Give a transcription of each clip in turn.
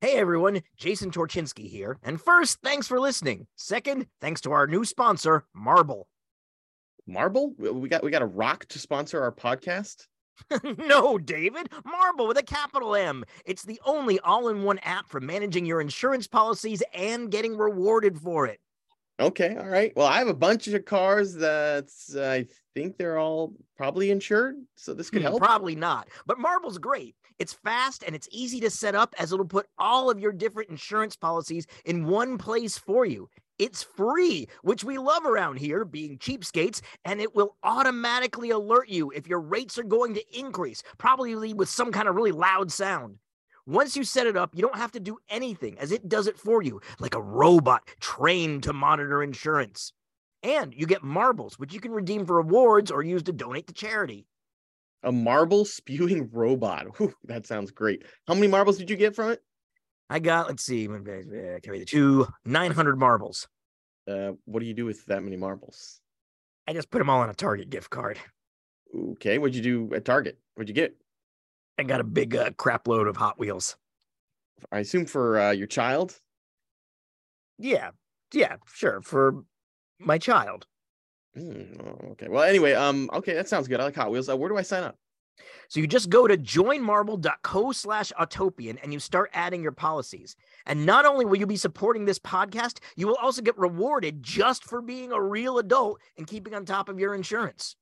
Hey everyone, Jason Torchinsky here. And first, thanks for listening. Second, thanks to our new sponsor, Marble. Marble? We got we got a rock to sponsor our podcast. no, David, Marble with a capital M. It's the only all-in-one app for managing your insurance policies and getting rewarded for it. Okay, all right. Well, I have a bunch of cars that's uh, I think they're all probably insured, so this could Hmm, help. Probably not. But Marble's great. It's fast and it's easy to set up as it'll put all of your different insurance policies in one place for you. It's free, which we love around here, being cheapskates, and it will automatically alert you if your rates are going to increase, probably with some kind of really loud sound. Once you set it up, you don't have to do anything as it does it for you, like a robot trained to monitor insurance. And you get marbles, which you can redeem for rewards or use to donate to charity. A marble spewing robot. Whew, that sounds great. How many marbles did you get from it? I got, let's see, carry the two, 900 marbles. Uh, what do you do with that many marbles? I just put them all on a Target gift card. Okay, what'd you do at Target? What'd you get? I got a big uh, crap load of Hot Wheels. I assume for uh, your child. Yeah, yeah, sure, for my child. Hmm, oh, okay. Well, anyway, um, okay, that sounds good. I like Hot Wheels. Uh, where do I sign up? So you just go to joinmarble.co slash autopian and you start adding your policies. And not only will you be supporting this podcast, you will also get rewarded just for being a real adult and keeping on top of your insurance.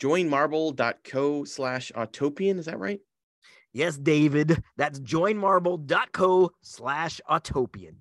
Joinmarble.co slash autopian. Is that right? Yes, David, that's joinmarble.co slash autopian.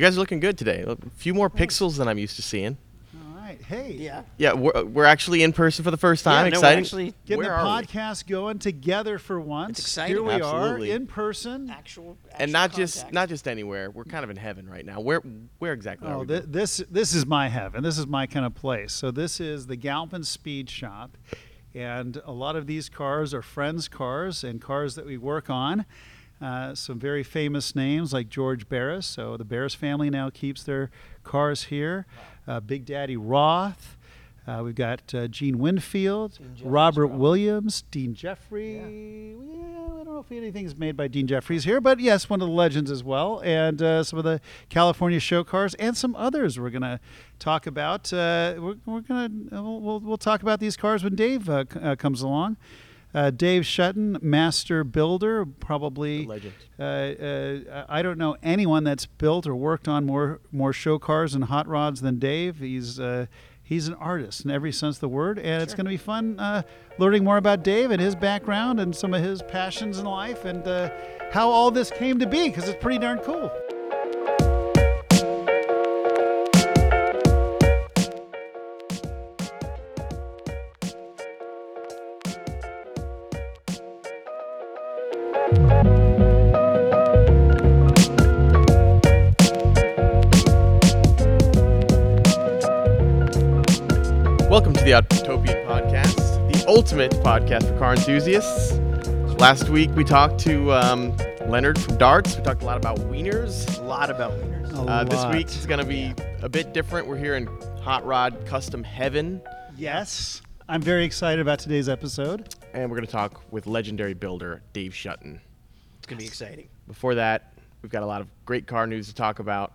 You guys are looking good today. A few more pixels than I'm used to seeing. All right. Hey. Yeah. Yeah, we're, uh, we're actually in person for the first time. Yeah, no, we're Exciting. actually Getting Where the are we? podcast going together for once. exciting. Here we Absolutely. are in person. Actual, and actual not just contact. not just anywhere. We're kind of in heaven right now. Where where exactly are Oh, we? th- this this is my heaven. This is my kind of place. So this is the Galpin Speed Shop, and a lot of these cars are friends' cars and cars that we work on. Uh, some very famous names like George Barris. So the Barris family now keeps their cars here. Uh, Big Daddy Roth. Uh, we've got uh, Gene Winfield, Robert. Williams, Dean Jeffrey. Yeah, I don't know if anything's made by Dean Jeffries here, but yes, one of the legends as well, and uh, some of the California show cars and some others we're going to talk about. Uh, we're we're going to we'll, we'll, we'll talk about these cars when Dave uh, c- uh, comes along. Uh, Dave Shuten, master builder, probably. legend. Uh, uh, I don't know anyone that's built or worked on more more show cars and hot rods than Dave. He's uh, he's an artist in every sense of the word, and it's going to be fun uh, learning more about Dave and his background and some of his passions in life and uh, how all this came to be because it's pretty darn cool. The Autopian Podcast, the ultimate podcast for car enthusiasts. Last week we talked to um, Leonard from Darts. We talked a lot about wieners. a lot about wieners. A Uh, this lot. week is going to be a bit different. We're here in Hot Rod Custom Heaven, Yes, I'm very excited about today's episode. and we're going to talk with legendary builder Dave Shuten. It's gonna be exciting. Before that, we've got a lot of great car news to talk about.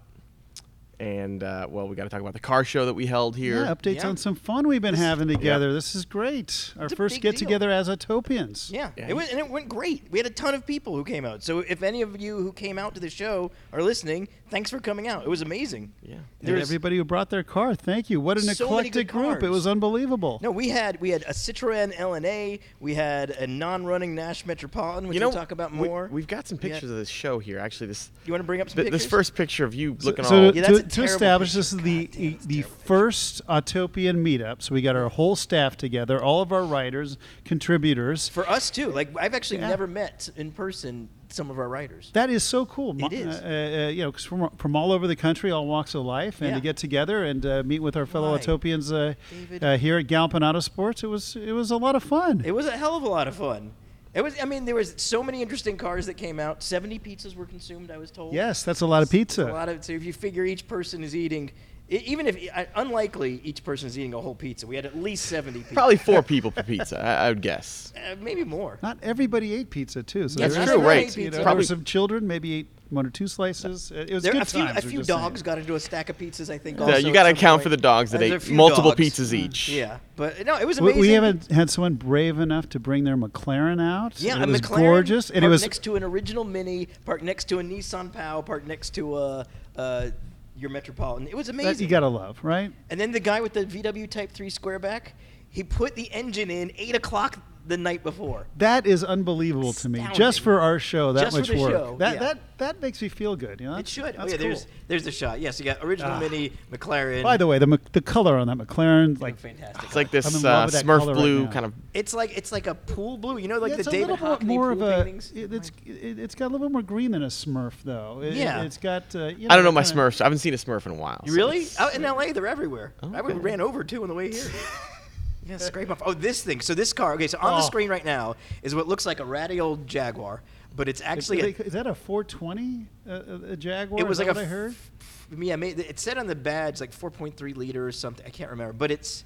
And, uh, well, we got to talk about the car show that we held here. Yeah, updates Yeah. on some fun we've been having together. This is great. Our It's first get deal. together as Autopians. Yeah, Yeah, it went, and it went great. We had a ton of people who came out. So if any of you who came out to the show are listening, thanks for coming out. It was amazing. Yeah. And There's everybody who brought their car, thank you. What an So eclectic group. It was unbelievable. no, we had we had a Citroen LNA. We had a non-running Nash Metropolitan, which you know, we'll talk about more. We, have got some We had- pictures of this show here. Actually, this you want to bring up some th- pictures? this first picture of you looking so all to, Yeah, that's a to establish this is the God damn, it's a the first Autopian meetup. So we got our whole staff together, all of our writers, contributors. for us too. Like I've actually Yeah. never met in person some of our writers. That is so cool. Mo- It is. Uh, uh, you know, 'cause from from all over the country, all walks of life, and Yeah. to get together and uh, meet with our fellow Right. Autopians uh, David. uh, here at Galpin Auto Sports, it was it was a lot of fun. It was a hell of a lot of fun. It was. I mean, there was so many interesting cars that came out. Seventy pizzas were consumed. I was told. yes, that's a lot of pizza. A lot of. So if you figure each person is eating, even if unlikely each person is eating a whole pizza, we had at least seventy. Pizzas. Probably four people per pizza, I, I would guess. Uh, maybe more. Not everybody ate pizza too. So That's there is true, that. right. You know, Pizza. there Probably- were some children, maybe ate one or two slices. It was There, good a few, times. a few just saying. dogs got into a stack of pizzas. I think. Yeah, also you got to account point. for the dogs that There's ate multiple dogs. pizzas each. Yeah, but no, it was We, amazing. we haven't had someone brave enough to bring their McLaren out. Yeah, and a it was McLaren gorgeous, and it was next to an original Mini, parked next to a Nissan Pao, parked next to a, uh, your Metropolitan. It was that amazing. you gotta love, right? And then the guy with the VW Type 3 squareback, he put the engine in 8 o'clock the night before. That is unbelievable to me. Just for our show, that Just for much the work. show, that yeah. that that makes me feel good. You know, It should. Oh, That's yeah, there's cool. there's the shot. Yes, you got original Ah. Mini, McLaren. By the way, the Mc- the color on that McLaren, like fantastic. It's like I'm this in uh, with that Smurf color right blue now. kind of. it's like it's like a pool blue. You know, like yeah, the it's a David little bit Hockney more pool of a. paintings. It, it's it, it's got a little bit more green than a Smurf though. It, Yeah. it's got. Uh, you I don't know my kinda- Smurfs. I haven't seen a Smurf in a while. You so really? it's- Out in LA, they're everywhere. I Okay. ran over two on the way here. yeah, scrape off. Oh, this thing. So this car. Okay, so on the Oh. screen right now is what looks like a ratty old Jaguar, but it's actually a, Is that a 420 uh, a, a Jaguar? It was Is like that a what I heard. f- f- yeah, ma- it said on the badge like 4.3 liter or something. I can't remember, but it's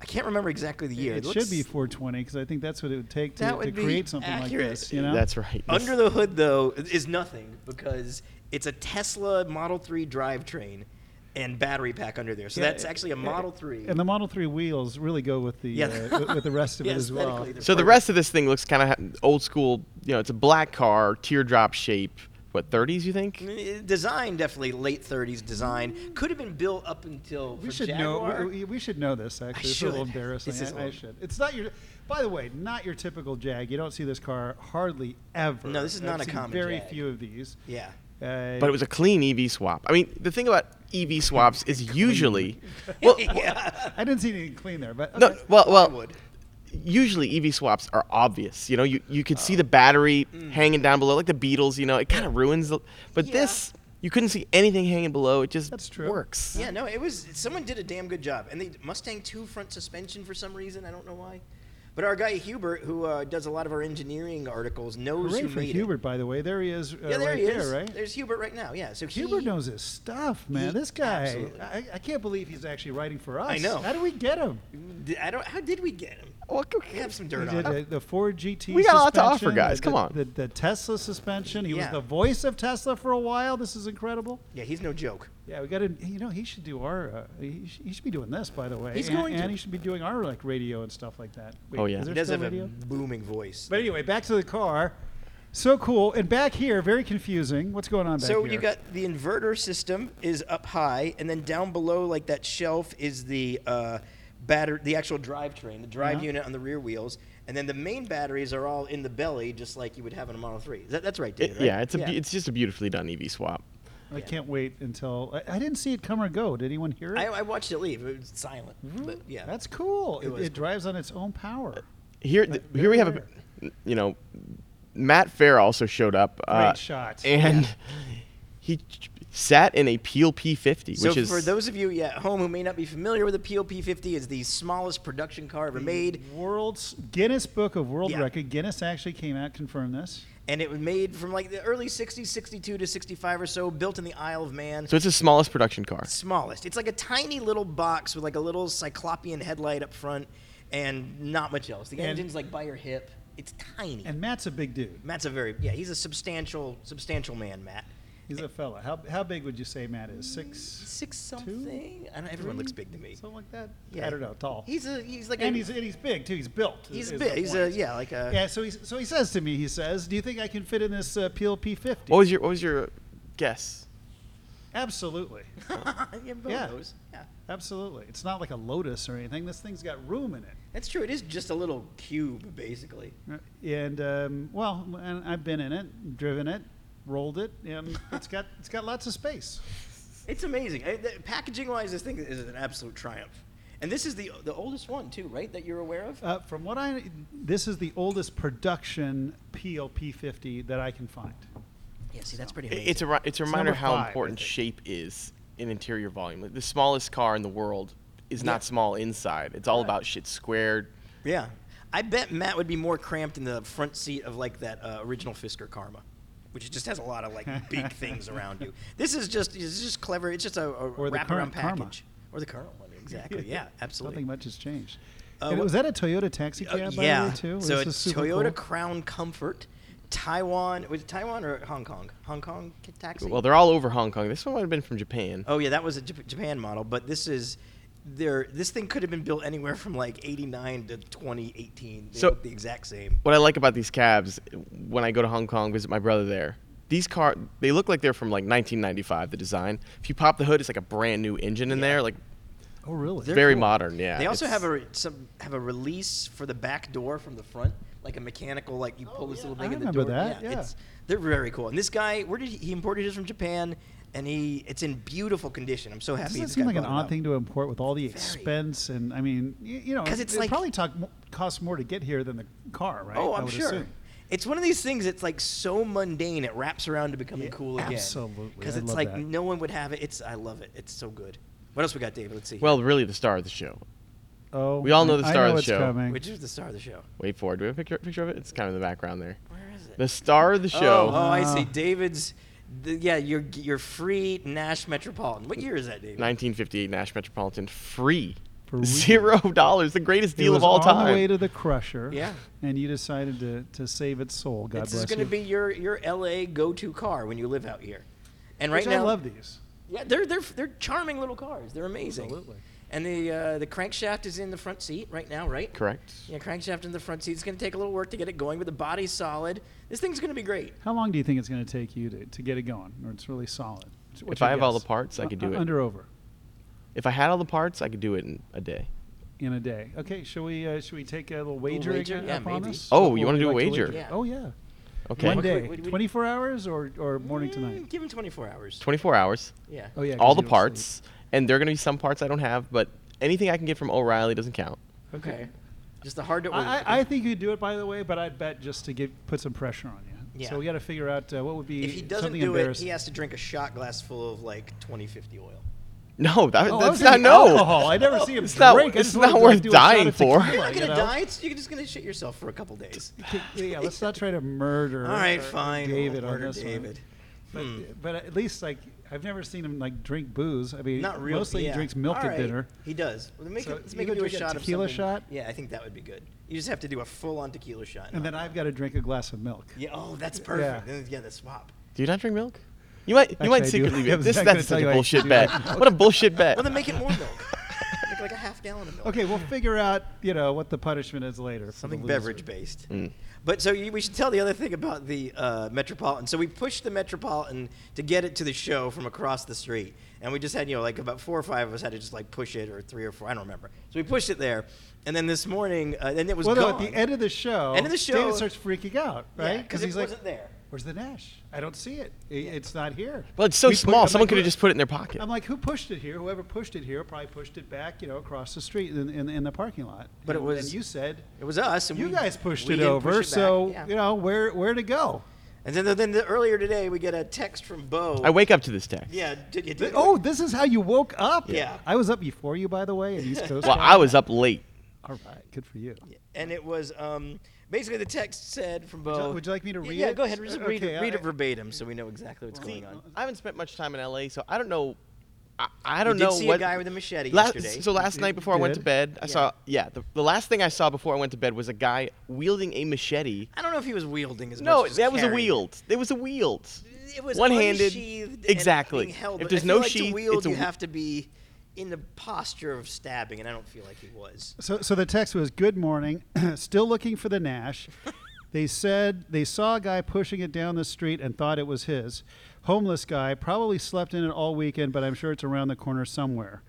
I can't remember exactly the year. It, looks- should be 420 because I think that's what it would take to, That to would be create something accurate. like this. You know, That's right. Under the hood though is nothing because it's a Tesla Model 3 drivetrain and battery pack under there. So Yeah, that's actually a Model 3. And the Model 3 wheels really go with the Yeah. uh, with, with the rest of Yeah, it as well. aesthetically, they're so the rest of this thing looks kind of old school. You know, it's a black car, teardrop shape. What 30s? You think? Mm, Design definitely late 30s design. Could have been built up until We for should Jaguar. know. We, we should know this. Actually, it's a little should. embarrassing. This is I, I old. should. It's not your. By the way, not your typical Jag. You don't see this car hardly ever. No, this is not I've a seen common Very Jag. few of these. Yeah. Uh, but it was a clean EV swap. I mean, the thing about EV swaps is usually, well, I didn't see anything clean there, but no, well, well, would. usually EV swaps are obvious. You know, you, you could see the battery hanging down below, like the Beatles. You know, it kind of ruins the. But Yeah. this, you couldn't see anything hanging below. It just That's true. works. Yeah, no, it was someone did a damn good job, and the Mustang two front suspension for some reason I don't know why, but our guy Huibert, who uh, does a lot of our engineering articles, knows Hooray who for made Huibert, by the way. There he is. Uh. Yeah, there right he is. there, right? There's Huibert right now. Yeah, so he, Huibert knows his stuff, man. He- this guy, absolutely. I, I can't believe he's actually writing for us. I know. How do we get him? D- I don't. How did we get him? Well, We have some dirt on did him. the, the Ford GT. We got a lot to offer, guys. the- Come the- on. The, the Tesla suspension. He Yeah. was the voice of Tesla for a while. This is incredible. Yeah, he's no joke. Yeah, we got to. You know, he should do our. Uh, he, sh- he should be doing this, by the way. He's and, going and to. he should be doing our like radio and stuff like that. Wait, Oh, yeah. is He does still have radio? a booming voice. But anyway, back to the car. So cool. And back here, very confusing. What's going on back here? so here? you got the inverter system is up high, and then down below, like that shelf, is the uh, batter, the actual drivetrain, the drive Yeah. unit on the rear wheels, and then the main batteries are all in the belly, just like you would have in a Model Three. That, that's right, It- right? yeah, it's a be- it's just a beautifully done EV swap. I can't wait until I, I didn't see it come or go. Did anyone hear it? I, I watched it leave. It was silent, but yeah, That's cool. It It, was it drives on its own power. Here, th- here we have a, you know, Matt Farah also showed up. Great uh, shot. And he sat in a Peel P50, So which is for those of you at home who may not be familiar with the POP 50, is the smallest production car ever made, World's Guinness Book of World Yeah. Record. Guinness actually came out confirmed this. And it was made from like the early 60s, 62 to 65 or so, built in the Isle of Man. so it's the smallest production car. smallest. It's like a tiny little box with like a little cyclopean headlight up front and not much else. The And- engine's like by your hip. It's tiny. And Matt's a big dude. Matt's a very yeah, he's a substantial substantial man, Matt. He's a fella. How, how big would you say Matt is? Six, Six something. I don't, everyone looks big to me. something like that. Yeah. I don't know. Tall. He's a he's like and a he's and he's big too. He's built. he's is- is big. the He's a yeah like a Yeah. So he so he says to me. He says, "Do you think I can fit in this uh, Peel P50?" What was your What was your guess? Absolutely. yeah, Beau Yeah. knows. yeah. Absolutely. It's not like a Lotus or anything. This thing's got room in it. That's true. It is just a little cube basically. And um, well, and I've been in it, driven it, rolled it, and it's got it's got lots of space. It's amazing. I, the, packaging wise, this thing is an absolute triumph. And this is the the oldest one too, right? That you're aware of. Uh, from what I, this is the oldest production POP 50 that I can find. yeah, see, that's pretty amazing. It's a it's a reminder number how five, important shape is in interior volume. Like, the smallest car in the world is not small inside. It's all Right. about shit squared. Yeah. I bet Matt would be more cramped in the front seat of like that uh, original Fisker Karma, which just has a lot of like big things around you. This is just it's just clever. It's just a, a Or the wraparound current Karma. package. Or the current one, exactly. Yeah, absolutely. Nothing much has changed. Uh, was that a Toyota taxi Uh, cab, by yeah. the way, too? So This it's is super Toyota cool. Crown Comfort, Taiwan. Was it Taiwan or Hong Kong? Hong Kong taxi. Well, they're all over Hong Kong. This one might have been from Japan. Oh yeah, that was a Japan model, but this is there. This thing could have been built anywhere from like '89 to 2018. They So- look the exact same. What I like about these cabs, when I go to Hong Kong visit my brother there, these car they look like they're from like 1995. The design. If you pop the hood, it's like a brand new engine in Yeah. there. Like Oh, really? They're very cool. modern. Yeah. They also have a re- some have a release for the back door from the front, like a mechanical, like you oh, pull this yeah, little I thing in the remember door. that, yeah. It's, they're very cool. And this guy, where did he, he imported his from Japan, and he it's in beautiful condition. I'm so happy. Doesn't it seem like an odd up. thing to import with all the Very. expense and I mean, you, you know, 'Cause it's it like- probably talk, mo- costs more to get here than the car, right? Oh, I I'm would sure. assume. It's one of these things that's like so mundane it wraps around to becoming Yeah, cool again. absolutely. Because it's love like that. no one would have it. It's I love it. It's so good. What else we got, David? Let's see. well, really the star of the show. Oh, We all know the I star of the show. Coming. which is the star of the show? Wait for it. Do we have a picture, picture of it? It's kind of in the background there. Where is it? The star of the show. Oh, oh, I see. Ah. David's. The, yeah, your your free Nash Metropolitan. What year is that, David? 1958 Nash Metropolitan, free, Free. zero dollars, the greatest It deal was of all on time. On the way to the crusher. Yeah. And you decided to, to save its soul. God this bless is going to be your your LA go-to car when you live out here. And right Which now, I love these. Yeah, they're they're they're charming little cars. They're amazing. Absolutely. And the uh, the crankshaft is in the front seat right now, right? Correct. Yeah, crankshaft in the front seat. It's going to take a little work to get it going, but the body's solid. This thing's going to be great. How long do you think it's going to take you to, to get it going, or it's really solid? What's If your I have all the parts, I could do Uh, it. Under over If I had all the parts, I could do it in a day. in a day. Okay, shall we uh, should we take a little wager, wager? again Yeah, upon maybe. this? Oh, What you wanna do a like to wager? Yeah. Oh yeah. Okay. One day, what- what- 24 hours or, or morning to night? Mm, Give him 24 hours. 24 hours, Yeah. Oh yeah, 'cause all the don't parts, and there are going to be some parts I don't have, but anything I can get from O'Reilly doesn't count. Okay. Just the hard to order. I, I, I think you'd do it, by the way, but I'd bet just to get put some pressure on you. Yeah. So we got to figure out uh, what would be if he doesn't something do it, embarrassing. he has to drink a shot glass full of like 2050 oil. No, that, Oh, I was that's not thinking no. alcohol. I never see him It's not- drink. I it's just wanted not to, worth do a shot dying of for. tequila, You're not you gonna know? die. It's, you're just gonna shit yourself for a couple days. yeah, let's not try to murder. All right, uh, fine. David we'll on murder this one. David. But, Hmm. but at least like I've never seen him like drink booze. I mean, Not really. mostly yeah. he drinks milk All at right. dinner. He does. Well, then make So him, let's make go him do a drink a shot of tequila shot? Yeah, I think that would be good. You just have to do a full-on tequila shot. And then I've got to drink a glass of milk. Yeah. Oh, that's perfect. Then, yeah, the swap. Do you not drink milk? You might. Actually, you might I do. secretly. I was this that's tell such you a I bullshit do bet. like milk. What a bullshit bet. Well, then make it more milk. Make like a half gallon of milk. Okay, we'll figure out you know what the punishment is later. for the Something loser. beverage based. Mm. But so you, we should tell the other thing about the uh, Metropolitan. So we pushed the Metropolitan to get it to the show from across the street, and we just had you know like about four or five of us had to just like push it, or three or four, I don't remember. So we pushed it there, and then this morning, uh, and it was Well, no, gone. at the end of the show, End of the show- David starts freaking out, right? Because it he's like, wasn't there. "Where's the Nash? I don't see it. I- It's not here." Well, it's so We put- small. I'm Someone like, could have "Who-" just put it in their pocket. I'm like, who pushed it here? Whoever pushed it here probably pushed it back, you know, across the street in, in, in the parking lot. But it And- was- And you said It was us, and you we, guys pushed we it didn't over, push it back. so Yeah. you know where where to go. And then, then the, earlier today, we get a text from Beau. I wake up to this text. Yeah, did you? Th- Did Oh, this is how you woke up. Yeah. I was up before you, by the way, at East Coast. Well, time. I was up late. All right, good for you. and it was um, basically the text said from Would you- would you like me to Yeah, read Yeah, it? go ahead. Just Uh, read, okay, it, read I- it verbatim so we know exactly what's going on. I haven't spent much time in LA, so I don't know. I, I don't you did know see what. a guy with a machete last, yesterday. so last night before I went to bed, I Yeah. saw yeah the, the last thing I saw before I went to bed was a guy wielding a machete. I don't know if he was wielding as No, much as that was a wield. It was a wield. It was One-handed. unsheathed and Exactly. being held, If there's I no feel like sheath, to wield, it's a you have to be in the posture of stabbing, and I don't feel like he was. So, so the text was, "Good morning. Still looking for the Nash." They said they saw a guy pushing it down the street and thought it was his. Homeless guy, probably slept in it all weekend, but I'm sure it's around the corner somewhere.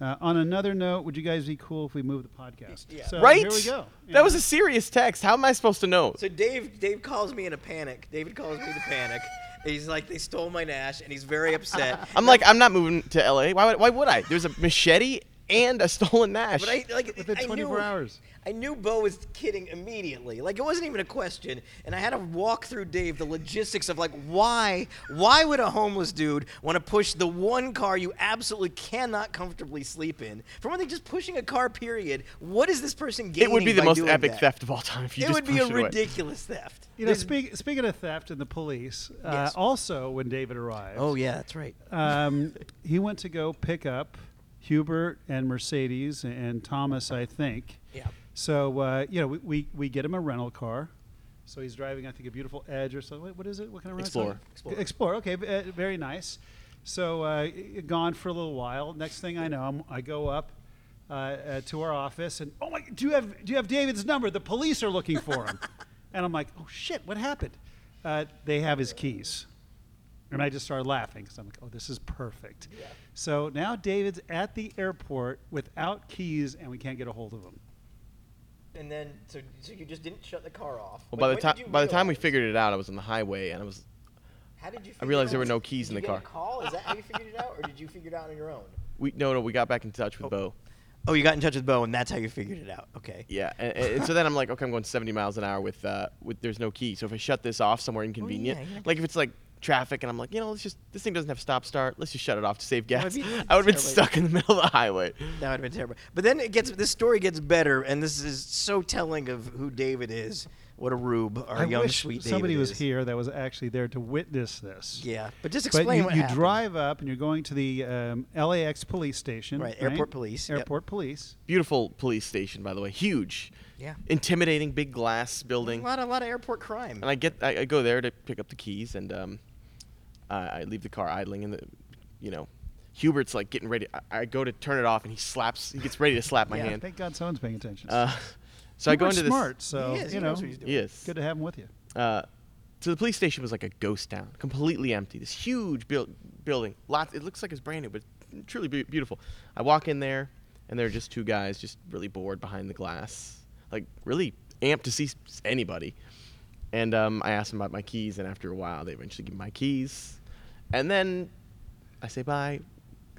Uh, on another note, would you guys be cool if we move the podcast? Yeah. So right? Here we go. That was a serious text. How am I supposed to know? So Dave, Dave calls me in a panic. David calls me to panic. He's like, they stole my Nash, and he's very upset. I'm like, I'm not moving to LA. Why would, why would I? There's a machete and a stolen Nash. But I like Within I 24 knew, hours. I knew Beau was kidding immediately. Like it wasn't even a question, and I had to walk through Dave the logistics of like why why would a homeless dude want to push the one car you absolutely cannot comfortably sleep in? For one thing, just pushing a car. Period. What is this person gaining? it would be the most epic that? theft of all time if you It just would be a it away. ridiculous theft. You know, There's- speak, speaking of theft and the police, uh, Yes. also when David arrived, Oh yeah, that's right. um, he went to go pick up Huibert and Mercedes and Thomas, I think. Yeah. So uh, you know, we, we we get him a rental car. So he's driving, I think, a beautiful Edge or something. What- What is it? What kind of rental? Explorer. Explorer. Explorer. Okay, uh, very nice. So uh, gone for a little while. Next thing I know, I'm, I go up uh, uh, to our office and oh my, do you have do you have David's number? The police are looking for him. and I'm like, oh shit, what happened? Uh, they have his keys. And I just started laughing because I'm like, oh, this is perfect. So now David's at the airport without keys and we can't get a hold of him. And then so so you just didn't shut the car off. Well, When- by the when time by the time we figured it out, I was on the highway and I was How did you? I realized there were no keys Did in you the get a call? Is that how you figured it out, or did you figure it out on your own? we no no we got back in touch with Beau. Oh, you got in touch with Beau, and that's how you figured it out. Okay. Yeah, and, and so then I'm like, okay, I'm going 70 miles an hour with uh, with there's no key. So if I shut this off somewhere inconvenient, Oh, you're not like if it's like traffic, and I'm like, you know, let's just this thing doesn't have stop start. Let's just shut it off to save gas. be I would have been stuck in the middle of the highway. That would have been terrible. But then it gets this story gets better, and this is so telling of who David is. What a rube our I young wish sweet David somebody David was here that was actually there to witness this. Yeah, but just But explain you, what you happened. drive up and you're going to the um, LAX police station. Right, airport police, yep. Airport police. Beautiful police station, by the way, huge, Yeah. intimidating, big glass building. A building. lot, a lot of airport crime. And I get I, I go there to pick up the keys, and um, I, I leave the car idling, and the, you know, Huibert's like getting ready. I, I go to turn it off, and he slaps. He gets ready to slap my Yeah, hand. Thank God someone's paying attention. Uh, so I go into this. smart, so He is, you know, knows what he's doing. Yes. good to have him with you. Uh, so the police station was like a ghost town, completely empty. This huge buil- building, lots. It looks like it's brand new, but truly be- beautiful. I walk in there, and there are just two guys, just really bored behind the glass, like really amped to see anybody. And um, I asked them about my keys, and after a while, they eventually give me my keys. And then I say bye,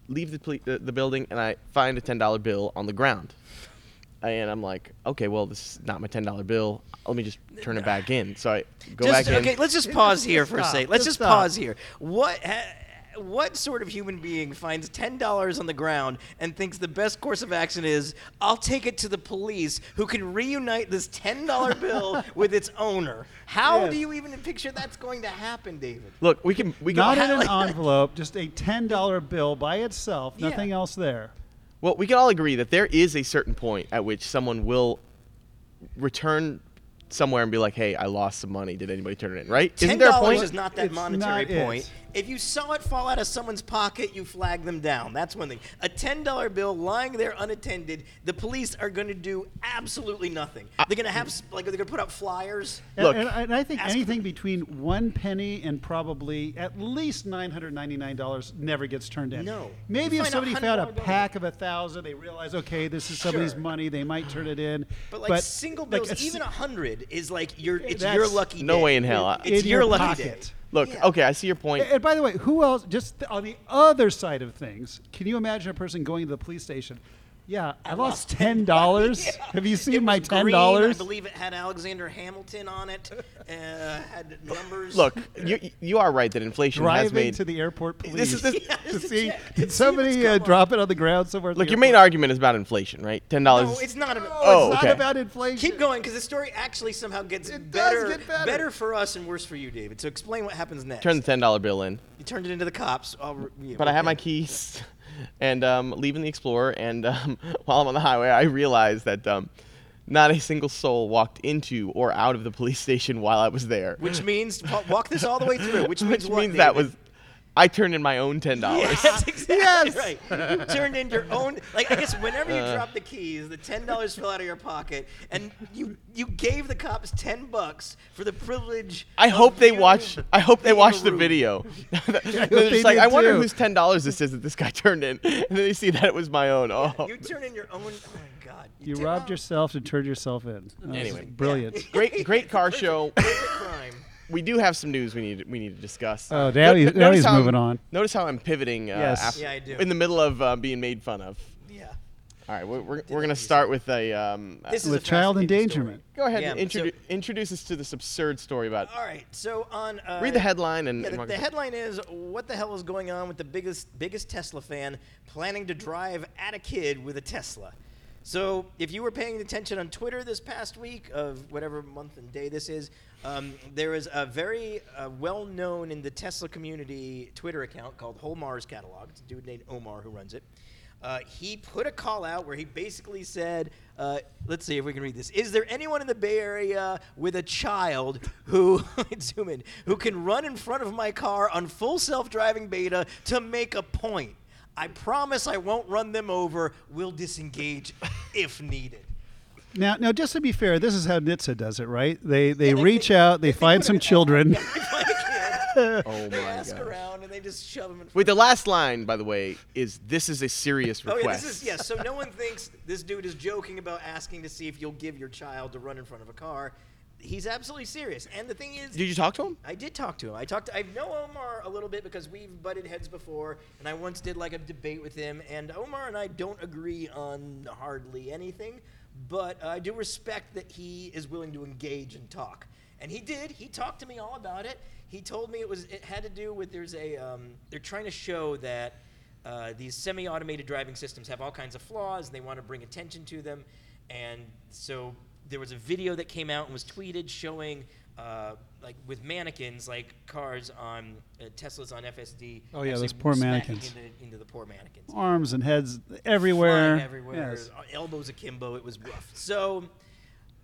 leave the, poli- the, the building, and I find a $10 bill on the ground. And I'm like, okay, well, this is not my $10 bill. Let me just turn it back in. So I go Just- back in. okay, let's just pause here for a stop, second. Let's just just stop. pause here. What ha, what sort of human being finds ten dollars on the ground and thinks the best course of action is I'll take it to the police, who can reunite this ten dollar bill with its owner? How Yes. do you even picture that's going to happen, David? Look, we can we can Not in an envelope, just a ten dollar bill by itself, Yeah. nothing else there. Well, we can all agree that there is a certain point at which someone will return somewhere and be like, "Hey, I lost some money. Did anybody turn it in?" Right? Ten Isn't there a dollars point? is not that It's monetary not it. Point. If you saw it fall out of someone's pocket, you flag them down. That's one thing. A ten dollar bill lying there unattended, the police are going to do absolutely nothing. They're going to have like they're going to put up flyers. And- Look, and, and I think ask- anything between one penny and probably at least nine hundred ninety nine dollars never gets turned in. No. Maybe if somebody found a pack of a thousand, they realize, okay, this is somebody's Sure. money, they might turn it in. But like but single like bills, a even a hundred is like your it's your lucky No day. way in hell. I- It's in your, your lucky pocket. day. Look, Yeah. okay, I see your point. And by the way, who else? Just on the other side of things, can you imagine a person going to the police station? Yeah, I, lost ten dollars. Have you seen It my was ten green, I believe it had Alexander Hamilton on it. Uh, had numbers. Look, you you are right that inflation has Driving made. to the airport police This is the- Yeah, to see check- to did see somebody uh, drop it on the ground somewhere. Look, the your main argument is about inflation, right? Ten dollars. no, it's not. A, Oh, it's okay. not about inflation. Keep going, because the story actually somehow gets It does better, get better. better, for us and worse for you, David. So explain what happens next. Turn the ten dollar bill in. you turned it into the cops. I'll yeah, But I have my okay. keys, and um, leaving the Explorer. And um, while I'm on the highway, I realized that um, not a single soul walked into or out of the police station while I was there. Which means wa- walk this all the way through. Which means Which what, means that David? was. I turned in my own ten dollars. Yeah, that's exactly Yes. right. You turned in your own. Like I guess whenever you Uh. drop the keys, the ten dollars fell out of your pocket, and you you gave the cops ten bucks for the privilege. I of hope they you watch. I hope they being watch the rude. video. They're just like, I wonder too." whose ten dollars this is that this guy turned in, and then they see that it was my own. Oh, You turn in your own. Oh my God. You did- robbed oh, yourself and turned yourself in. That Anyway. brilliant. great, great car show. Perfect crime. We do have some news we need we need to discuss. Oh, now he's- No- now notice he's how I'm- moving on. Notice how I'm pivoting. Uh, Yes. after- Yeah, I do. In the middle of uh, being made fun of. Yeah. All right, we're, we're, we're gonna start with a. Um, uh, This is With a child fascinating endangerment. go ahead Yeah, and so- introduce us to this absurd story about. All right. So on. Uh, Read the headline and. Yeah, the, Mark- the headline is what the hell is going on with the biggest biggest Tesla fan planning to drive at a kid with a Tesla. So if you were paying attention on Twitter this past week of whatever month and day this is, um, there is a very uh, well known in the Tesla community Twitter account called Whole Mars Catalog. It's a dude named Omar who runs it. Uh, he put a call out where he basically said, uh, let's see if we can read this. Is there anyone in the Bay Area with a child who, zoom in, who can run in front of my car on full self driving beta to make a point? I promise I won't run them over. We'll disengage if needed. Now, now, just to be fair, this is how NHTSA does it, right? They they reach out, they find some children. Find a oh they my ask god. around, and they just shove them in front Wait, the last line, by the way, is this is a serious request. Oh yeah, this is yes. So no one thinks this dude is joking about asking to see if you'll give your child to run in front of a car. He's absolutely serious. And the thing is, Did you talk to him? I did talk to him. I talked. To, I know Omar a little bit because we've butted heads before, and I once did like a debate with him. And Omar and I don't agree on hardly anything, but I do respect that he is willing to engage and talk. And he did. He talked to me all about it. He told me it was it had to do with there's a um, they're trying to show that uh, these semi-automated driving systems have all kinds of flaws, and they want to bring attention to them. And so there was a video that came out and was tweeted showing uh, like with mannequins, like cars on uh, Teslas on FSD. Oh, yeah, those poor mannequins. into, into the poor mannequins. Arms and heads everywhere. Flying everywhere, Yes. uh, elbows akimbo. It was rough. So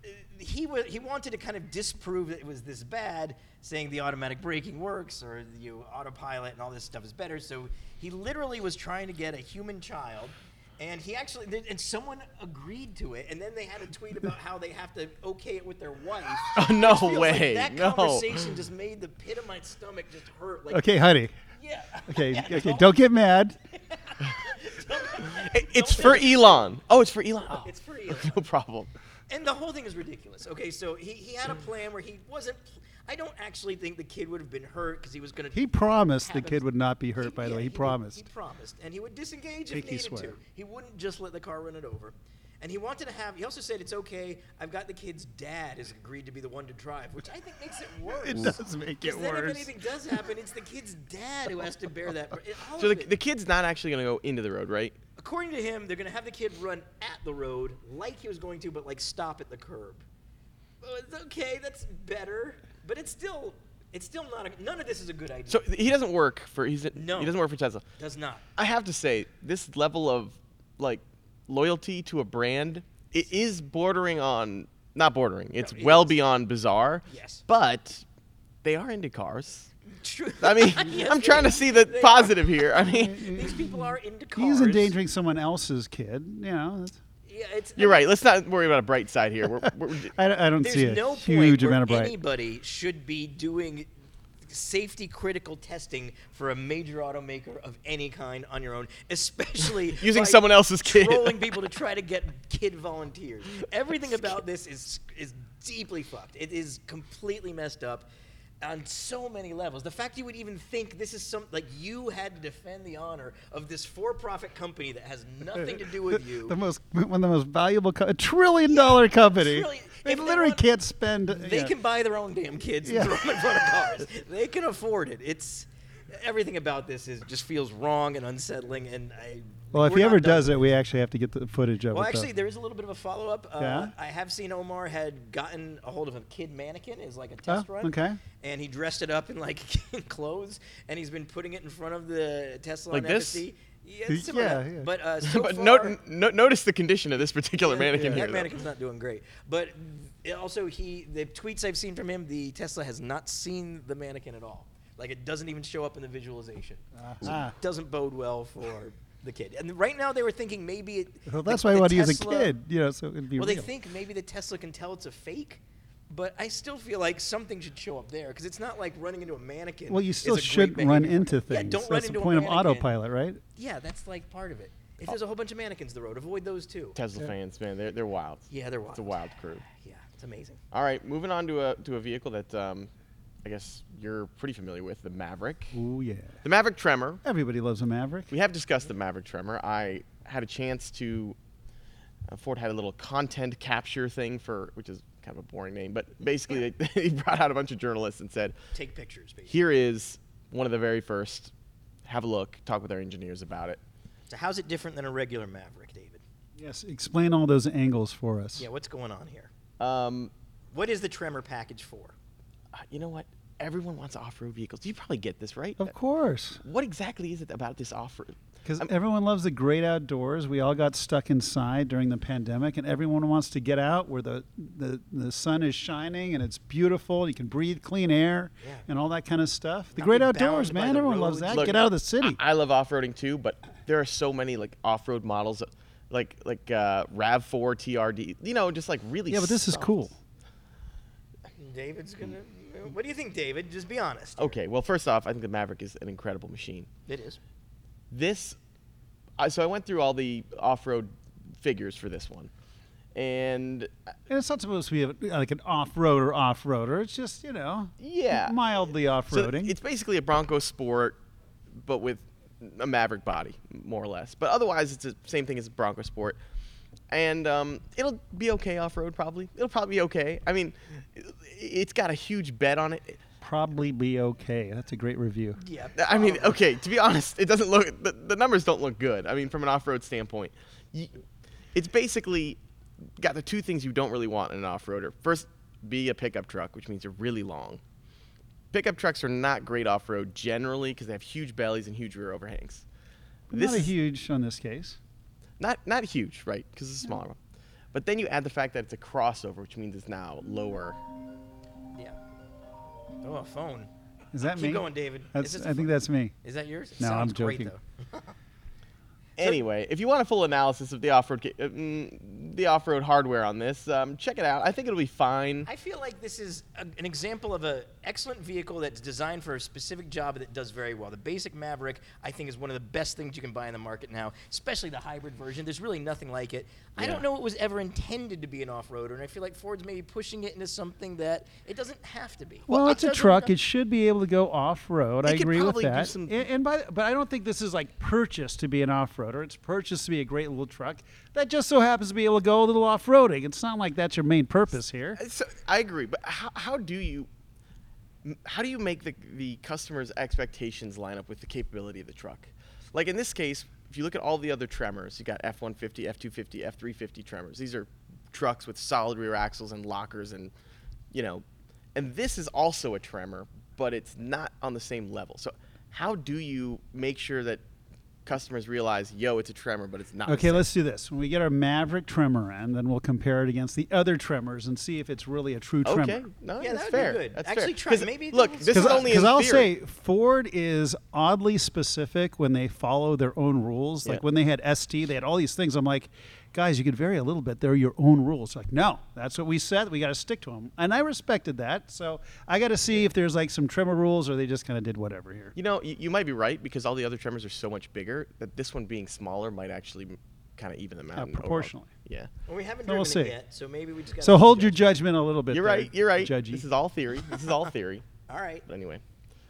uh, he wa- he wanted to kind of disprove that it was this bad, saying the automatic braking works or you know, autopilot and all this stuff is better. So he literally was trying to get a human child. And he actually, th- and someone agreed to it, and then they had a tweet about how they have to okay it with their wife. Oh, no which feels like way, that no. conversation just made the pit of my stomach just hurt. Like, Okay, honey. yeah. Okay, Yeah, okay, don't get mad. It- It's for Elon. Oh, it's for Elon. Oh, It's for you. no problem. And the whole thing is ridiculous. Okay, so he, he had a plan where he wasn't. I don't actually think the kid would have been hurt because he was going to. He promised the kid would not be hurt. by the yeah, way, he, did. promised. He promised, and he would disengage if needed swear. to. He wouldn't just let the car run it over. And he wanted to have. He also said it's okay. I've got the kid's dad has agreed to be the one to drive, which I think makes it worse. It does make it Because then worse. if anything does happen, it's the kid's dad who has to bear that. it- So the, the kid's not actually going to go into the road, right? According to him, they're going to have the kid run at the road like he was going to, but like stop at the curb. Well, it's okay, that's better, but it's still, it's still not. A, none of this is a good idea. So he doesn't work for he's No. he doesn't work for Tesla. does not. I have to say this level of like loyalty to a brand it is bordering on not bordering. It's it well is. beyond bizarre. Yes. But they are into cars. True. I mean, Yes, I'm trying to see the they are. positive here. I mean, These people are into cars. He's endangering someone else's kid. You know, that's- Yeah, it's. you're right. Let's not worry about a bright side here. We're, we're, I, don't- I don't There's see a no huge point where amount of bright. anybody should be doing safety critical testing for a major automaker of any kind on your own, especially Using by someone else's kid. trolling people to try to get kid volunteers. Everything about this is is deeply fucked. It is completely messed up. On so many levels, the fact you would even think this is some like you had to defend the honor of this for-profit company that has nothing to do with you. the most one of the most valuable co- a trillion dollar company. trillion- They if they literally want- can't spend. They yeah. can buy their own damn kids Yeah. and throw them in front of cars. They can afford it. It's everything about this is just feels wrong and unsettling. And I Well, if we're he ever done does it, we actually have to get the footage of Well, it. Well, actually, there is a little bit of a follow up. Uh, Yeah? I have seen Omar had gotten a hold of a kid mannequin as like a test Oh, run. okay. And he dressed it up in like clothes, and he's been putting it in front of the Tesla Like this? FSD. Yeah, Yeah, similar to that. yeah. But uh, so but far, no, no, notice the condition of this particular yeah, mannequin yeah, here. That though. mannequin's not doing great. But also, he the tweets I've seen from him, the Tesla has not seen the mannequin at all. Like it doesn't even show up in the visualization. So Ah. it doesn't bode well for the kid. And right now they were thinking maybe it. Well, the- that's why I the want to use a kid. You know, so it'd be Well, real. they think maybe the Tesla can tell it's a fake. But I still feel like something should show up there because it's not like running into a mannequin. well, you still shouldn't run for- into Yeah, things. don't run that's into the a point of autopilot, right? Yeah, that's like part of it. If there's a whole bunch of mannequins in the road, avoid those too. Tesla fans, man, they're they're wild. Yeah, they're wild. It's a wild crew. Yeah, it's amazing. All right, moving on to a to a vehicle that um, I guess you're pretty familiar with, the Maverick. Oh yeah. The Maverick Tremor. Everybody loves a Maverick. We have discussed the Maverick Tremor. I had a chance to. Uh, Ford had a little content capture thing for, which is kind of a boring name, but basically they, he brought out a bunch of journalists and said, Take pictures, basically. "Here is one of the very first. Have a look. Talk with our engineers about it." So how's it different than a regular Maverick, David? Yes. Explain all those angles for us. Yeah, what's going on here? Um, What is the Tremor package for? uh, you know what? Everyone wants off-road vehicles. You probably get this, right? Of course. What exactly is it about this off-road? Because everyone loves the great outdoors. We all got stuck inside during the pandemic, and everyone wants to get out where the, the, the sun is shining and it's beautiful. You can breathe clean air Yeah. and all that kind of stuff. The Not great outdoors, man. the Everyone loves that. Look, get out of the city. I, I love off-roading too, but there are so many like off-road models, like like uh, Rav4 TRD. You know, just like really. yeah, but this is cool. David's gonna. What do you think, David? Just be honest. Okay, well, first off, I think the Maverick is an incredible machine. It is. This, I, so I went through all the off-road figures for this one, and uh, And it's not supposed to be a, like an off-roader off-roader. It's just, you know, Yeah. mildly off-roading. it's basically a Bronco Sport, but with a Maverick body, more or less. But otherwise, it's the same thing as a Bronco Sport. And um, it'll be okay off road, probably. It'll probably be okay. I mean, it- it's got a huge bed on it. Probably be okay. That's a great review. Yeah. I mean, okay, to be honest, it doesn't look, the, the numbers don't look good. I mean, from an off road standpoint, Y- it's basically got the two things you don't really want in an off roader. First, be a pickup truck, which means you're really long. Pickup trucks are not great off road generally because they have huge bellies and huge rear overhangs. Not a huge on this case. Not not huge, right? Because it's a smaller mm. one. But then you add the fact that it's a crossover, which means it's now lower. Yeah. Oh, a phone. Is that Keep me? going, David. That's, Is this I a think phone? that's me. Is that yours? It No, I'm sounds great, joking. though. Anyway, if you want a full analysis of the off-road, ca- uh, mm, the off-road hardware on this, um, check it out. I think it'll be fine. I feel like this is a, an example of an excellent vehicle that's designed for a specific job that does very well. The basic Maverick, I think, is one of the best things you can buy in the market now, especially the hybrid version. There's really nothing like it. I Yeah. don't know it was ever intended to be an off-roader, and I feel like Ford's maybe pushing it into something that it doesn't have to be. Well, it it's a doesn't- truck. It should be able to go off road. I They could agree with probably do that. some- And, and by, but I don't think this is like purchased to be an off roader. It's purchased to be a great little truck that just so happens to be able to go a little off roading. It's not like that's your main purpose here. So, I agree, but how, how do you how do you make the the customer's expectations line up with the capability of the truck? Like in this case, if you look at all the other Tremors, you got F150, F250, F350 Tremors. These are trucks with solid rear axles and lockers and you know, and this is also a Tremor, but it's not on the same level. So how do you make sure that customers realize, yo, it's a Tremor, but it's not. Okay, let's do this. When we get our Maverick Tremor in, then we'll compare it against the other Tremors and see if it's really a true Tremor. Okay, no, Yeah, that's that be fair. good. That's Actually, fair. try- 'Cause maybe look, this is only because I'll say Ford is oddly specific when they follow their own rules. Like Yeah. when they had ST, they had all these things. I'm like, guys, you could vary a little bit. They're your own rules. Like, no, that's what we said. We got to stick to them, and I respected that. So I got to see if there's like some Tremor rules, or they just kind of did whatever here. You know, you, you might be right because all the other tremors are so much bigger that this one being smaller might actually kind of even them out. Uh, in overall- proportionally. Yeah. Well, we haven't So we'll driven it see. yet, so maybe we just got. So hold your judgment a little bit. You're there, right. You're right. Judgy. This is all theory. This is all theory. All right. But anyway,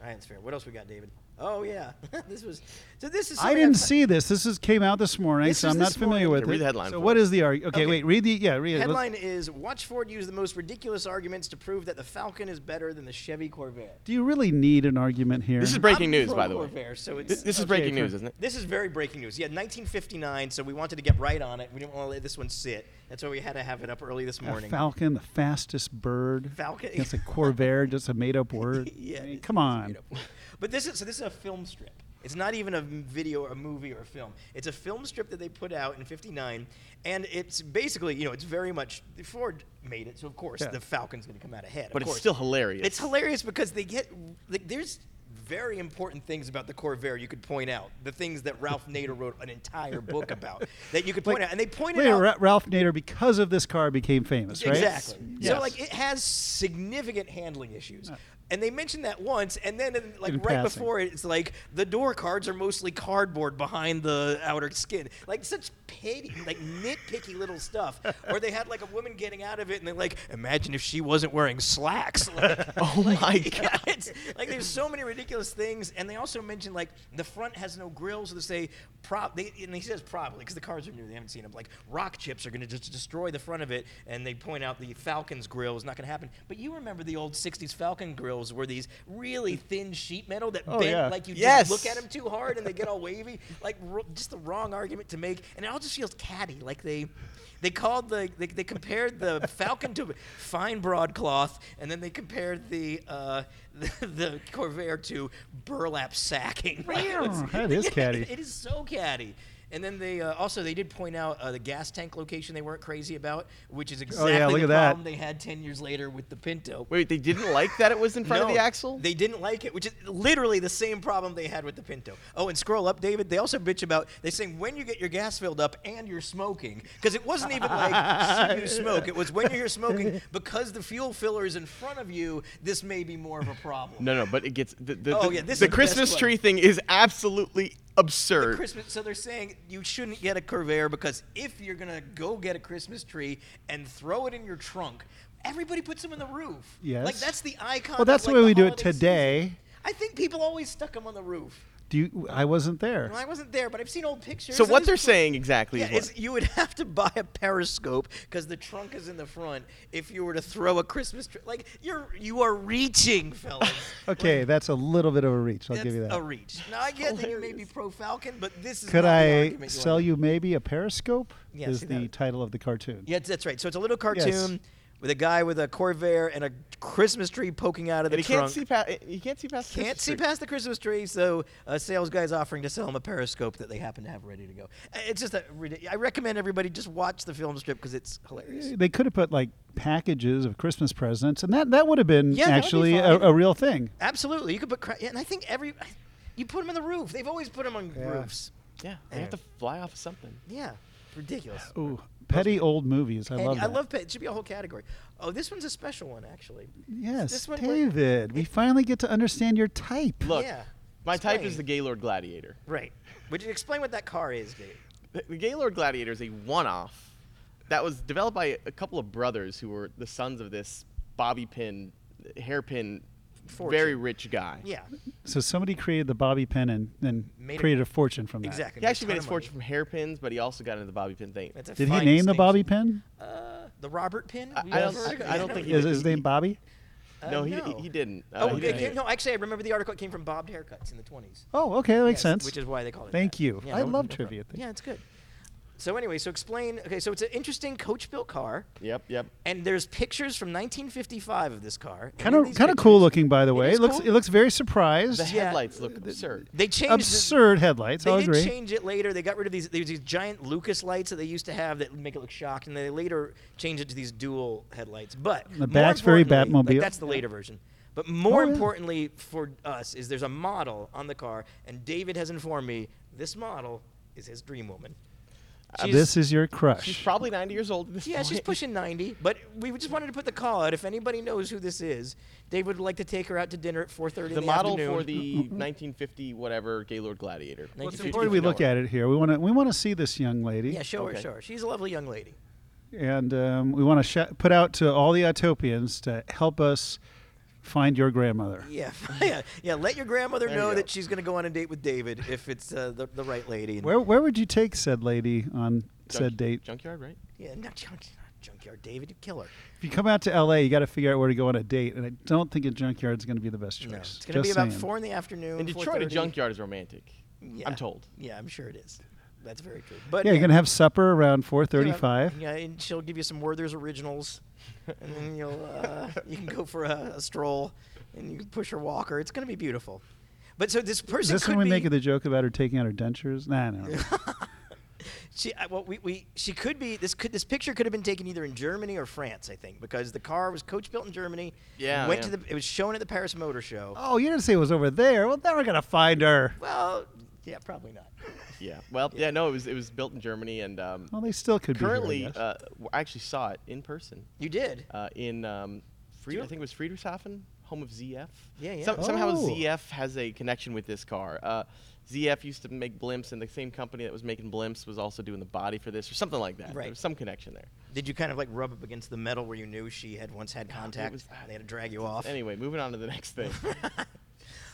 All right, that's fair. What else we got, David? Oh yeah, this was. So this is. I didn't I've- see this. This is came out this morning, This so I'm not familiar morning. with it. read the headline So for what us. is the argument? Okay, Okay. wait. Read the yeah. Read it. Let's- Headline is: Watch Ford use the most ridiculous arguments to prove that the Falcon is better than the Chevy Corvair. Do you really need an argument here? this is breaking I'm news, by the way. Corvair, so it's This, this is Okay, breaking news, isn't it? This is very breaking news. Yeah, 1959. So we wanted to get right on it. We didn't want to let this one sit. That's why we had to have it up early this A morning. falcon, the fastest bird. Falcon. It's a Corvair, just a made-up word. yeah. I mean, it's- come it's on. But this is so. This is a film strip. It's not even a video or a movie or a film. It's a film strip that they put out in '59, and it's basically, you know, it's very much Ford made it, so of course Yeah. the Falcon's going to come out ahead. of But it's course. still hilarious. It's hilarious because they get like there's very important things about the Corvair you could point out. The things that Ralph Nader wrote an entire book about that you could point Like, out, and they pointed out Ralph Nader, because of this car, became famous, right? Exactly. Yes. So like it has significant handling issues. And they mentioned that once, and then in, like In right passing. before it, it's like the door cards are mostly cardboard behind the outer skin, like such petty, like nitpicky little stuff. or they had like a woman getting out of it, and they're like, "Imagine if she wasn't wearing slacks." Like, oh my god. it's, like there's so many ridiculous things, and they also mention like the front has no grills. So they say prop, they, and he says probably because the cars are new, they haven't seen them. Like rock chips are going to just destroy the front of it, and they point out the Falcon's grill is not going to happen. But you remember the old '60s Falcon grills were these really thin sheet metal that Oh, bent yeah. like you Yes. just look at them too hard and they get all wavy. Like r- just the wrong argument to make, and it all just feels catty. Like they. They called the they, they compared the Falcon to fine broadcloth, and then they compared the uh, the, the Corvair to burlap sacking. Like, it That is catty. It is so catty. And then they uh, also they did point out uh, the gas tank location they weren't crazy about, which is exactly Oh, yeah, look the at that. problem they had ten years later with the Pinto. Wait, they didn't like that it was in front of No, the axle? They didn't like it, which is literally the same problem they had with the Pinto. Oh, and scroll up, David. They also bitch about they saying when you get your gas filled up and you're smoking, because it wasn't even like should you smoke. It was when you're here smoking because the fuel filler is in front of you. This may be more of a problem. no, no, but it gets the, the, Oh, the, yeah, this the is the best Christmas one. tree thing is absolutely absurd. Christmas. So they're saying you shouldn't get a Corvair because if you're gonna go get a Christmas tree and throw it in your trunk, everybody puts them in the roof. Yes. Like that's the icon. Well, that's of, the like, way we do it holiday season. today. I think people always stuck them on the roof. Do you? I wasn't there. Well, I wasn't there, but I've seen old pictures. so what they're pr- saying exactly Yeah, is what? is you would have to buy a periscope because the trunk is in the front if you were to throw a Christmas tree. Like you're you are reaching, fellas. Okay, that's a little bit of a reach. I'll That's give you that. a reach. Now I get that you may be pro Falcon, but this is Could not I argument you sell wanna- you maybe a periscope? Yeah, is the that- title of the cartoon. Yeah, that's right. So it's a little Yes. Cartoon with a guy with a Corvair and a Christmas tree poking out of the and you trunk. can't see past. You can't see past. the Can't Christmas see tree. past the Christmas tree, so a sales guy's offering to sell him a periscope that they happen to have ready to go. Uh, It's just a. ridi- I recommend everybody just watch the film strip because it's hilarious. They could have put like packages of Christmas presents, and that that would have been Yeah, that would be actually a, a real thing. Absolutely, you could put. Cra- yeah, and I think every. You put them on the roof. They've always put them on Yeah. roofs. Yeah, they have to fly off of something. Yeah, ridiculous. Ooh, petty old movies. I And love I love pet. It should be a whole category. Oh, this one's a special one actually. Yes, this one David. We finally get to understand your type. Look, Yeah. my type is the Gaylord Gladiator. Right. Would you explain what that car is, Dave? The, the Gaylord Gladiator is a one-off that was developed by a couple of brothers who were the sons of this bobby pin, hairpin, Fortune. very rich guy. Yeah. So somebody created the bobby pin and then Made created a fortune from that. Exactly. He actually made his fortune from hairpins, but he also got into the bobby pin thing. That's a Did he fine name the bobby pin? Uh, the Robert pin? I- We I don't- ever heard I don't think he Is did. his name Bobby? Uh, no, he, no. he, he didn't. Uh, Oh, he okay, didn't okay, no. Actually, I remember the article It came from bobbed haircuts in the 20s. Oh, okay, that makes Yes, sense. Which is why they call it. Thank that. you. Yeah, I no- love no trivia. problem. Yeah, it's good. So anyway, so explain. Okay, so it's an interesting coach-built car, Yep, yep. and there's pictures from 1955 of this car. Kind of, kind of cool looking, by the way. is It looks, cool. it looks very surprised. The Yeah. headlights look absurd. They changed. the- Absurd headlights. They I'll did agree. change it later. They got rid of these. There's these giant Lucas lights that they used to have that make it look shocked, and they later changed it to these dual headlights. But The back's very importantly- like, Batmobile. that's the later version. But more Oh, yeah. importantly for us is there's a model on the car, and David has informed me this model is his dream woman. Uh, She's- this is your crush. She's probably 90 years old this yeah, point. she's pushing 90, but we just wanted to put the call out. If anybody knows who this is, Dave would like to take her out to dinner at 4:30 The in the model afternoon. for the 1950 whatever Gaylord Gladiator. Well, it's important we look at it here. We want to we want to see this young lady, Yeah, show her, show her. She's a lovely young lady. and um, we want to sh- put out to all the Autopians to help us find your grandmother. Yeah, yeah, yeah. Let your grandmother There you know go. that she's going to go on a date with David if it's uh, the, the right lady. Where where would you take said lady on Junk- said date? Junkyard, right? Yeah, not junkyard. not junkyard. David, you kill her. If you come out to L.A., you got to figure out where to go on a date, and I don't think a junkyard is going to be the best choice. No, it's going to be about saying. four in the afternoon. In Detroit, a junkyard is romantic. Yeah. I'm told. Yeah, I'm sure it is. That's very true. But Yeah, you're gonna have supper around 4:35. Yeah, and she'll give you some Werther's originals, and then you'll uh, you can go for a, a stroll, and you can push her walker. It's going to be beautiful. But so this Is person this could when we be make the joke about her taking out her dentures? Nah, no. no. She, well, we, we, she could be. This could, this picture could have been taken either in Germany or France, I think, because the car was coach built in Germany. Yeah, Went yeah. to the. It was shown at the Paris Motor Show. oh, you didn't say it was over there. Well, now we're gonna find her. Well, yeah, probably not. Yeah. Well, yeah. no, it was it was built in Germany and um, Well, they still could currently be. Here, I uh, w- I actually saw it in person You did. uh, in um, Fried- I think it was Friedrichshafen, home of ZF. Yeah, yeah. Some, Somehow Oh. ZF has a connection with this car. Uh, ZF used to make blimps, and the same company that was making blimps was also doing the body for this, or something like that. Right. There was some connection there. Did you kind of like rub up against the metal where you knew she had once had contact? was- they had to drag you off. Anyway, moving on to the next thing.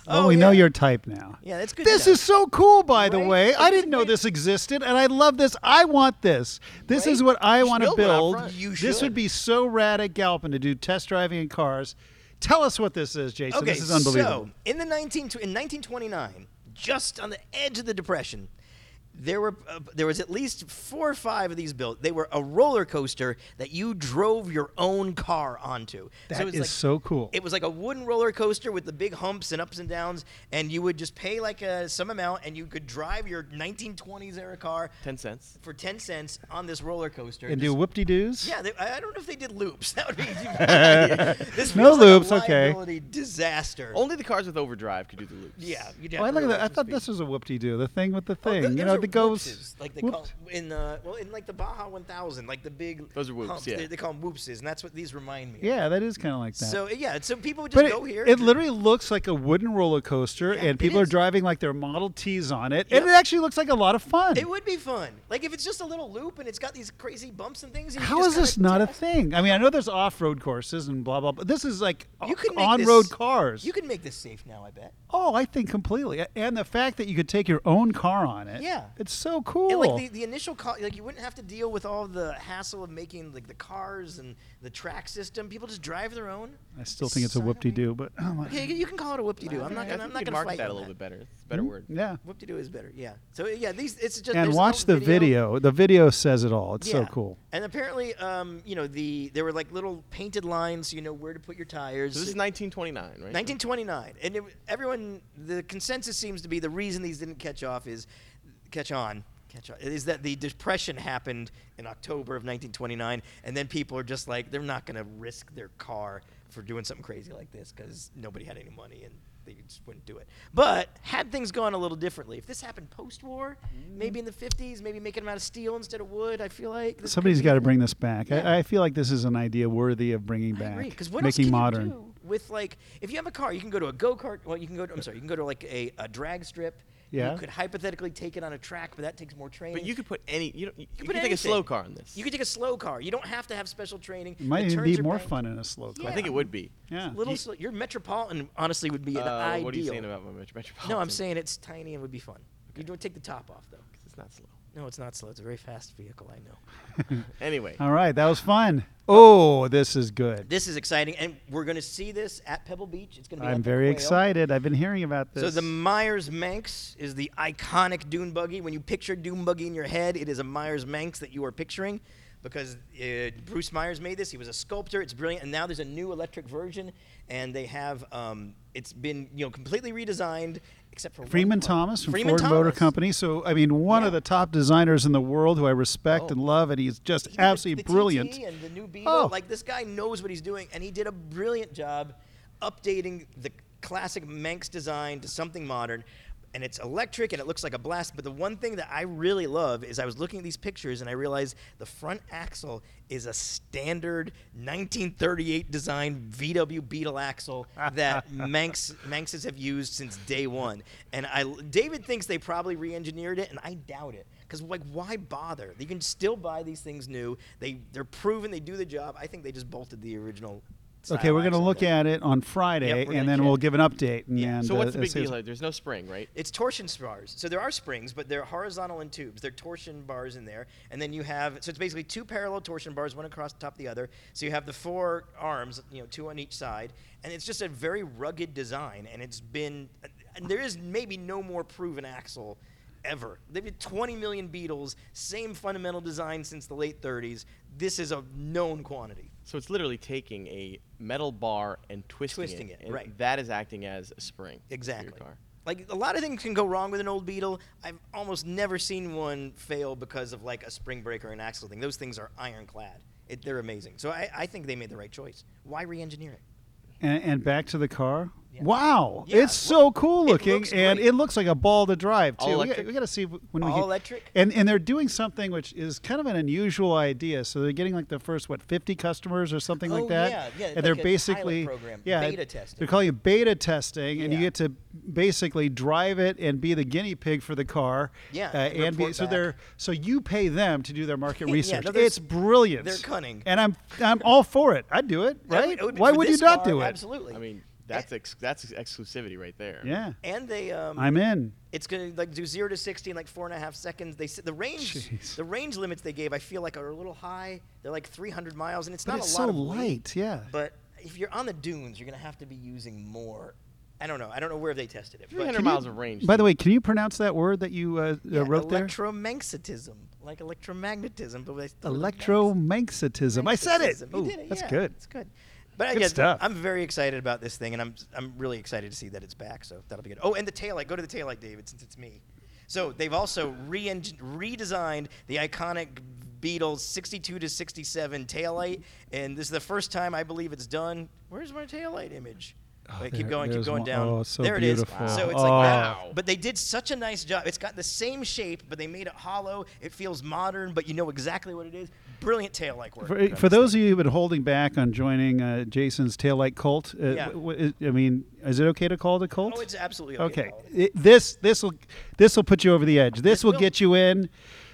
well, oh, we know your type now. Yeah, that's good. This to know. is so cool, by the Right? way. I didn't know this existed, and I love this. I want this. This is what I want to build You This would be so rad at Galpin to do test driving in cars. Tell us what this is, Jason. Okay, this is unbelievable. so in the 19 in 1929, just on the edge of the depression, there were uh, there was at least four or five of these built. They were a roller coaster that you drove your own car onto. That it was is like, so cool. It was like a wooden roller coaster with the big humps and ups and downs, and you would just pay like a, some amount, and you could drive your 1920s era car Ten cents. for 10 cents on this roller coaster. and Just- do whoop-de-doos? yeah, they, I I don't know if they did loops. That would be this No feels like a loops, okay. Disaster. Only the cars with overdrive could do the loops. Yeah, you'd Oh, I have look to at that. I thought some this was a whoop-de-doo. The thing with the Oh, thing, you know, are that goes. whoopses, like they whoops. call in uh, well in like the Baja 1000, like the big Those are whoops, humps, yeah. They, they call them whoopses, and that's what these remind me. of. Yeah, that is kind of like that. So yeah, so people would just but go it, here. it literally looks like a wooden roller coaster, Yeah, and people are driving like their Model Ts on it, Yep. and it actually looks like a lot of fun. It would be fun. Like if it's just a little loop and it's got these crazy bumps and things. and you How just is this not a thing? I mean, I know there's off-road courses and blah blah, but this is like You could make on-road cars. You can make this safe now. I bet. oh, I think completely, and the fact that you could take your own car on it. Yeah. It's so cool. And like the, the initial co- like you wouldn't have to deal with all the hassle of making like the cars and the track system. People just drive their own. I still think it's a whoop-de-doo, but oh Okay, you can call it a whoop-de-doo. I'm not gonna. I'm not gonna market fight that a on little bit better. It's a better word. yeah. Whoop-de-doo is better. Yeah. So yeah, these it's just And watch the video. The video says it all. It's so cool. And apparently, um, you know, the there were like little painted lines, so you know where to put your tires. So this is 1929, right? 1929, and it, everyone. The consensus seems to be the reason these didn't catch off is catch on. Catch on is that the depression happened in October of 1929, and then people are just like they're not going to risk their car for doing something crazy like this because nobody had any money, and they just wouldn't do it. But had things gone a little differently, if this happened post-war, mm-hmm. maybe in the 50s, maybe making them out of steel instead of wood, I feel like somebody's got to bring this back. Yeah. I, I feel like this is an idea worthy of bringing I back, agree. Because what making modern. with like if you have a car, you can go to a go kart. Well, you can go. To, I'm sorry, you can go to like a, a drag strip. Yeah. You could hypothetically take it on a track, but that takes more training. But you could put any. You, don't, you, you put could take a slow car in this. You could take a slow car. You don't have to have special training. It might The even be more banked. fun in a slow car. I think it would be. Yeah. Little You- slow, your Metropolitan honestly would be an Uh, ideal. what are you saying about my Metropolitan? no, I'm saying it's tiny and would be fun. You don't take the top off though, because it's not slow. No, it's not slow. It's a very fast vehicle. I know. Anyway, All right, that was fun. Oh, this is good. This is exciting, and we're going to see this at Pebble Beach. It's going to be. I'm very excited. I've been hearing about this. So the Meyers Manx is the iconic dune buggy. When you picture dune buggy in your head, it is a Meyers Manx that you are picturing because uh, Bruce Meyers made this. He was a sculptor. It's brilliant. And now there's a new electric version, and they have um, it's been you know completely redesigned except for Freeman. Thomas from Freeman Ford Motor Company. So, I mean, one of the top designers in the world who I respect Oh. and love, and he's just He did the- absolutely the brilliant. TT and the new Beetle. Oh. Like this guy knows what he's doing, and he did a brilliant job updating the classic Manx design to something modern. And it's electric and it looks like a blast. But the one thing that I really love is I was looking at these pictures and I realized the front axle is a standard 1938 design VW Beetle axle that Manx Manxes have used since day one. And I David thinks they probably re-engineered it, and I doubt it. Because like, why bother? You can still buy these things new. They they're proven they do the job. I think they just bolted the original. Okay, we're going to axle look at it on Friday, Yep, we're and gonna then check. we'll give an update. And, Yeah. and, so what's the uh, big say- deal? here? There's no spring, right? It's torsion bars. So there are springs, but they're horizontal in tubes. They're torsion bars in there. And then you have, so it's basically two parallel torsion bars, one across the top of the other. So you have the four arms, you know, two on each side. And it's just a very rugged design. And it's been, and there is maybe no more proven axle ever. They've had 20 million Beetles, same fundamental design since the late 30s. This is a known quantity. So it's literally taking a metal bar and twisting, Twisting it, and right. That is acting as a spring. for your Exactly. car. Like a lot of things can go wrong with an old Beetle. I've almost never seen one fail because of like a spring break or an axle thing. Those things are ironclad. It, they're amazing. So I, I think they made the right choice. Why re-engineer it? and, and back to the car. Yeah. Wow, Yeah, it's so cool looking, looks and great. it looks like a ball to drive too. All We, electric? got to see when we All get- electric? and and they're doing something which is kind of an unusual idea. So they're getting like the first what 50 customers or something Oh, like that. yeah, yeah, and like they're a pilot basically program, yeah beta testing. They're calling it beta testing, and you Yeah. get to basically drive it and be the guinea pig for the car. Yeah, uh, and and be, report so back. they're so you pay them to do their market Yeah, research. no, they're it's brilliant. they're cunning. and I'm I'm all for it. I'd do it, That right? would- it would be- Why for would you this not car, do it? Absolutely. I mean, that's ex- that's exclusivity right there. Yeah, and they um, I'm in. it's gonna like do zero to sixty in like four and a half seconds. They s- the range Jeez. the range limits they gave I feel like are a little high. They're like 300 miles, and it's But not it's a lot so of weight. light, yeah. But if you're on the dunes, you're gonna have to be using more. I don't know. I don't know where they tested it. but- 300 Can you- miles of range. By the way, can you pronounce that word that you uh, Yeah, uh, wrote there? electromagnetism, like electromagnetism, but with with Electromagnetism. I said it. magnetism. You Ooh, did it, that's yeah, good. It's good. But Good yeah, stuff. I'm very excited about this thing, and I'm I'm really excited to see that it's back. So that'll be good. Oh, and the taillight. Go to the taillight, David, since it's me. So they've also re redesigned the iconic Beetles 62 to 67 taillight, and this is the first time I believe it's done. Where's my taillight image? Oh, Wait, keep going, keep going one. down. Oh, so there it is. beautiful. So it's Oh. like. Wow. But they did such a nice job. It's got the same shape, but they made it hollow. It feels modern, but you know exactly what it is. Brilliant tail like work. For, for those of you who've been holding back on joining uh, Jason's taillight cult, uh, Yeah. w- w- I mean, is it okay to call it a cult? Oh, it's absolutely okay. okay. to call it. It- this this will this will put you over the edge. This, This will will. get you in.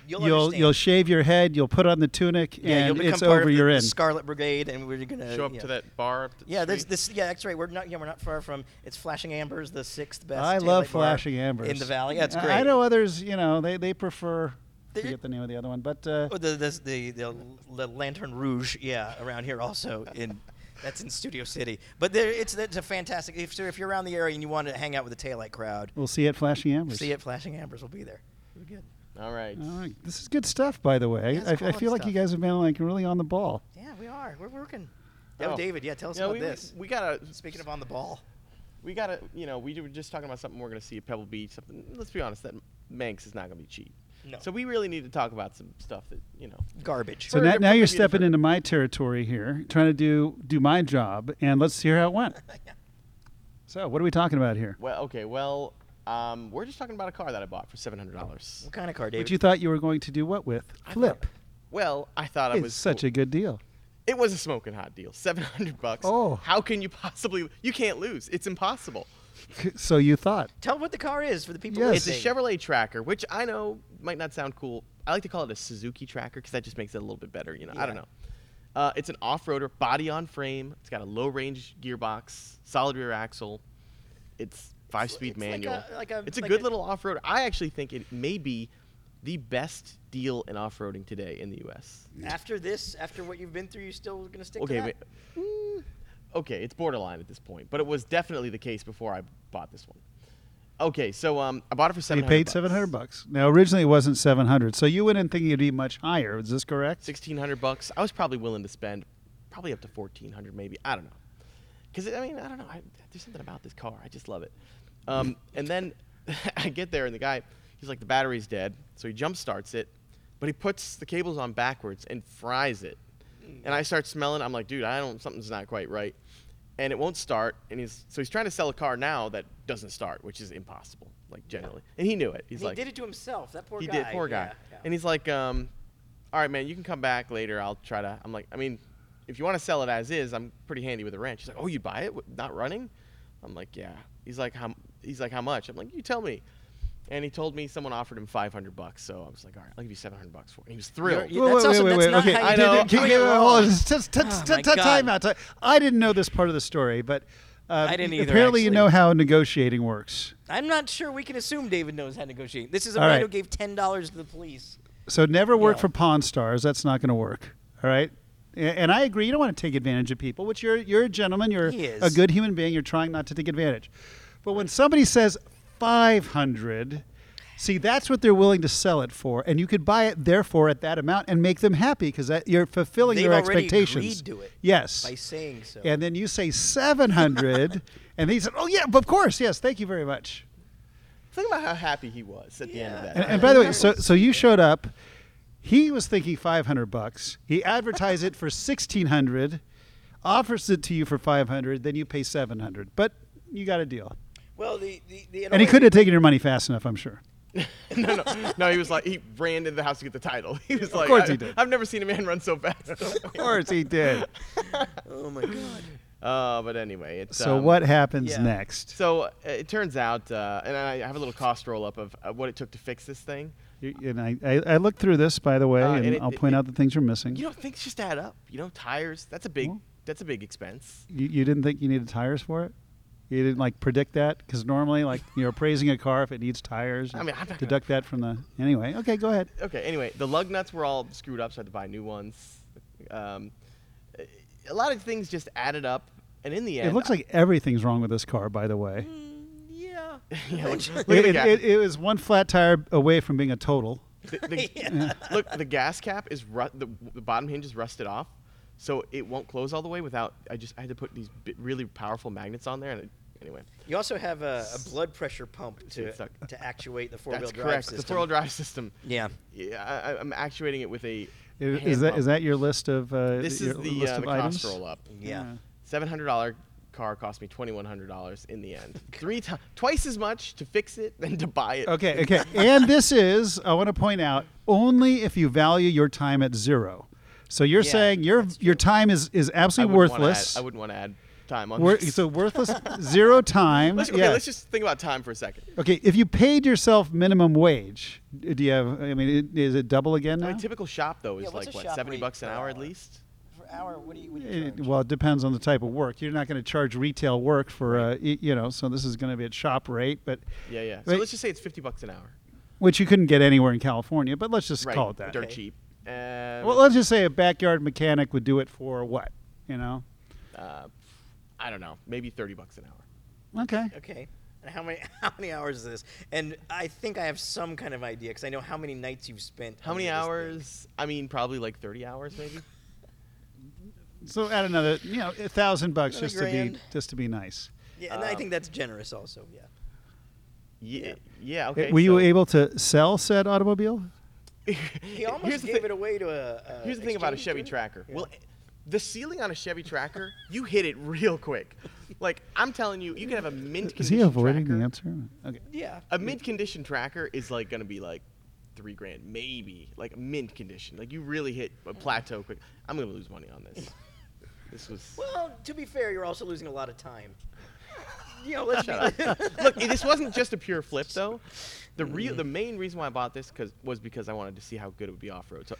You'll you'll you'll shave your head. You'll put on the tunic, Yeah, and you'll become it's part over. of the, you're the in. Scarlet Brigade, and we're gonna show up yeah. to that bar. Up the Yeah, there's street. this. Yeah, that's right. We're not. Yeah, we're not far from. It's Flashing Ambers, the sixth best. I love flashing ambers in the valley. Yeah, it's great. I know others. You know, they they prefer. They- forget the name of the other one, but uh, Oh, the, the, the the the Lantern Rouge, yeah, around here also in. That's in Studio City, but there, it's it's a fantastic. If so, if you're around the area and you want to hang out with the taillight crowd, we'll see you at Flashing Ambers. see it. Flashing Ambers We'll be there. It'll be good. All right. All right. This is good stuff, by the way. Yeah, it's I, I feel like you guys have been like really on the ball. Yeah, we are. We're working. Oh, Oh. David, yeah, tell us Yeah, about we, this. We gotta. Speaking of on the ball, we gotta. You know, we were just talking about something we're gonna see at Pebble Beach. Something. Let's be honest. That Manx is not gonna be cheap. No. So we really need to talk about some stuff that you know. garbage. So now, now you're stepping into my territory here, trying to do do my job, and let's hear how it went. So, what are we talking about here? Well, okay, well, um, we're just talking about a car that I bought for seven hundred dollars. What kind of car, David? But you thought you were going to do what with? I Flip. thought- Well, I thought it It's was such a good deal. It was a smoking hot deal, seven hundred bucks. Oh. how can you possibly? You can't lose. It's impossible. So you thought. Tell what the car is for the people Yes. It's a. Chevrolet Tracker, which I know might not sound cool. I like to call it a Suzuki Tracker because that just makes it a little bit better. You know, I don't know. Uh, it's an off-roader, body on frame. It's got a low-range gearbox, solid rear axle. It's five-speed it's like manual. a- like a- it's a like good a- little off-road. I actually think it may be the best deal in off-roading today in the U.S. After this, after what you've been through, you're still gonna stick Okay, to that? wait. Mm, okay, it's borderline at this point, but it was definitely the case before I bought this one. Okay, so um, I bought it for You seven. paid seven hundred bucks. Now originally it wasn't seven hundred, so you went in thinking it'd be much higher. Is this correct? Sixteen hundred bucks. I was probably willing to spend, probably up to fourteen hundred, maybe. I don't know, because I mean, I don't know. I, there's something about this car. I just love it. Um, and then I get there, and the guy, he's like, the battery's dead, so he jump starts it, but he puts the cables on backwards and fries it. And I start smelling. I'm like, dude, I don't. Something's not quite right. And it won't start. And he's so he's trying to sell a car now that doesn't start, which is impossible, like generally. And he knew it. He's And like, he did it to himself. That poor guy. he guy. did, poor guy. Yeah, yeah. And he's like, um, all right, man, you can come back later. I'll try to. I'm like, I mean, if you want to sell it as is, I'm pretty handy with a wrench. He's like, oh, you buy it, not running? I'm like, yeah. He's like, how? He's like, how much? I'm like, you tell me. And he told me someone offered him 500 bucks. So I was like, all right, I'll give you 700 bucks for it. And he was thrilled. Yeah, that's also- that's not okay. how you I did know. it- can I you- know. hold on, just- just- Oh, just- my t- time God. out. ti- I didn't know this part of the story, but uh, I didn't either, Apparently, you know how negotiating works. I'm not sure we can assume David knows how to negotiate. This is a All man right. who gave ten dollars to the police. So never work Yeah. for Pawn Stars. That's not going to work. All right. And I agree. You don't want to take advantage of people, which you're you're a gentleman. You're a good human being. You're trying not to take advantage. But when somebody says five hundred, see that's what they're willing to sell it for, and you could buy it therefore at that amount and make them happy because you're fulfilling They've their already expectations. agreed to it Yes. by saying so. And then you say seven hundred, and he said, "Oh yeah, of course, yes, thank you very much." Think about how happy he was at the end of that. And, and by the way, so so you showed up. He was thinking five hundred bucks. He advertised it for sixteen hundred, offers it to you for five hundred, then you pay seven hundred. But you got a deal. Well, the the, the And he couldn't have taken your money fast enough, I'm sure. no, no, no. He was like, he ran into the house to get the title. He was like, of course he did. I've never seen a man run so fast. Of course he did. Oh my god. uh, but anyway, it's So um, what happens yeah. next? So uh, it turns out, uh, and I have a little cost roll up of uh, what it took to fix this thing. You- And I, I, I looked through this, by the way, Uh, and, and it- I'll it- point it- out the things you're missing. You know, things just add up. You know, tires. That's a big. Well- that's a big expense. You, you didn't think you needed tires for it? You didn't like predict that because normally, like you're appraising a car if it needs tires. I mean, I'm not gonna- deduct that from the anyway. Okay, go ahead. Okay. Anyway, the lug nuts were all screwed up, so I had to buy new ones. Um, a lot of things just added up, and in the end, It looks like everything's wrong with this car, by the way. Yeah. Yeah, look, look It, it, it, it was one flat tire away from being a total. the- the- look, the gas cap is ru- the, the bottom hinge is rusted off, so it won't close all the way without. I just I had to put these bi- really powerful magnets on there, and it, anyway, You also have a, a blood pressure pump to to actuate the four wheel that's drive correct. system. The four-wheel drive system. Yeah. Yeah, I, I- I'm actuating it with a. Is, hand that pump. is that your list of uh, This your is the, list uh, of the items? cost roll up. Yeah. Seven hundred dollar car cost me twenty one hundred dollars in the end. Three times, twice as much to fix it than to buy it. Okay, okay. and this is, I want to point out, only if you value your time at zero. So you're Yeah, saying your your time is, is absolutely wouldn't worthless. Add, I wouldn't want to add time on. Wor- this. so worthless, zero time. let's, okay, yeah. let's just think about time for a second. okay, if you paid yourself minimum wage, do you have, I mean, i- is it double again I now? mean, typical shop though is Yeah, what's like a what shop seventy rate bucks an per hour at hour? least. For hour, what do you, what do you It- charge? well, it depends on the type of work. You're not going to charge retail work for, uh, y- you know, so this is going to be at shop rate, but Yeah, yeah. So Wait. let's just say it's fifty bucks an hour. which you couldn't get anywhere in California. But let's just right. call it that. Dirt Okay. cheap. And Well, let's just say a backyard mechanic would do it for what? You know? uh, I don't know, maybe thirty bucks an hour. Okay. Okay. And how many how many hours is this? And I think I have some kind of idea because I know how many nights you've spent. How many hours? I mean, probably like thirty hours, maybe. So add another, you know, a thousand bucks Another just to be just to be nice. Yeah, and I Um, think that's generous also. Yeah. Yeah. Yeah. Okay. Were you so- able to sell said automobile? He almost Here's the gave thing- it away to a. a Here's the thing about a Chevy? Tracker. Yeah. Well, the ceiling on a Chevy Tracker, you hit it real quick. Like I'm telling you, you can have a mint Is condition he avoiding tracker. the answer? Okay. Yeah. A mint condition tracker is like gonna be like three grand, maybe. Like mint condition. Like you really hit a plateau quick. I'm gonna lose money on this. This was Well, to be fair, you're also losing a lot of time. You know, let's be, look. This wasn't just a pure flip though. The real, mm. the main reason why I bought this cause, was because I wanted to see how good it would be off road. So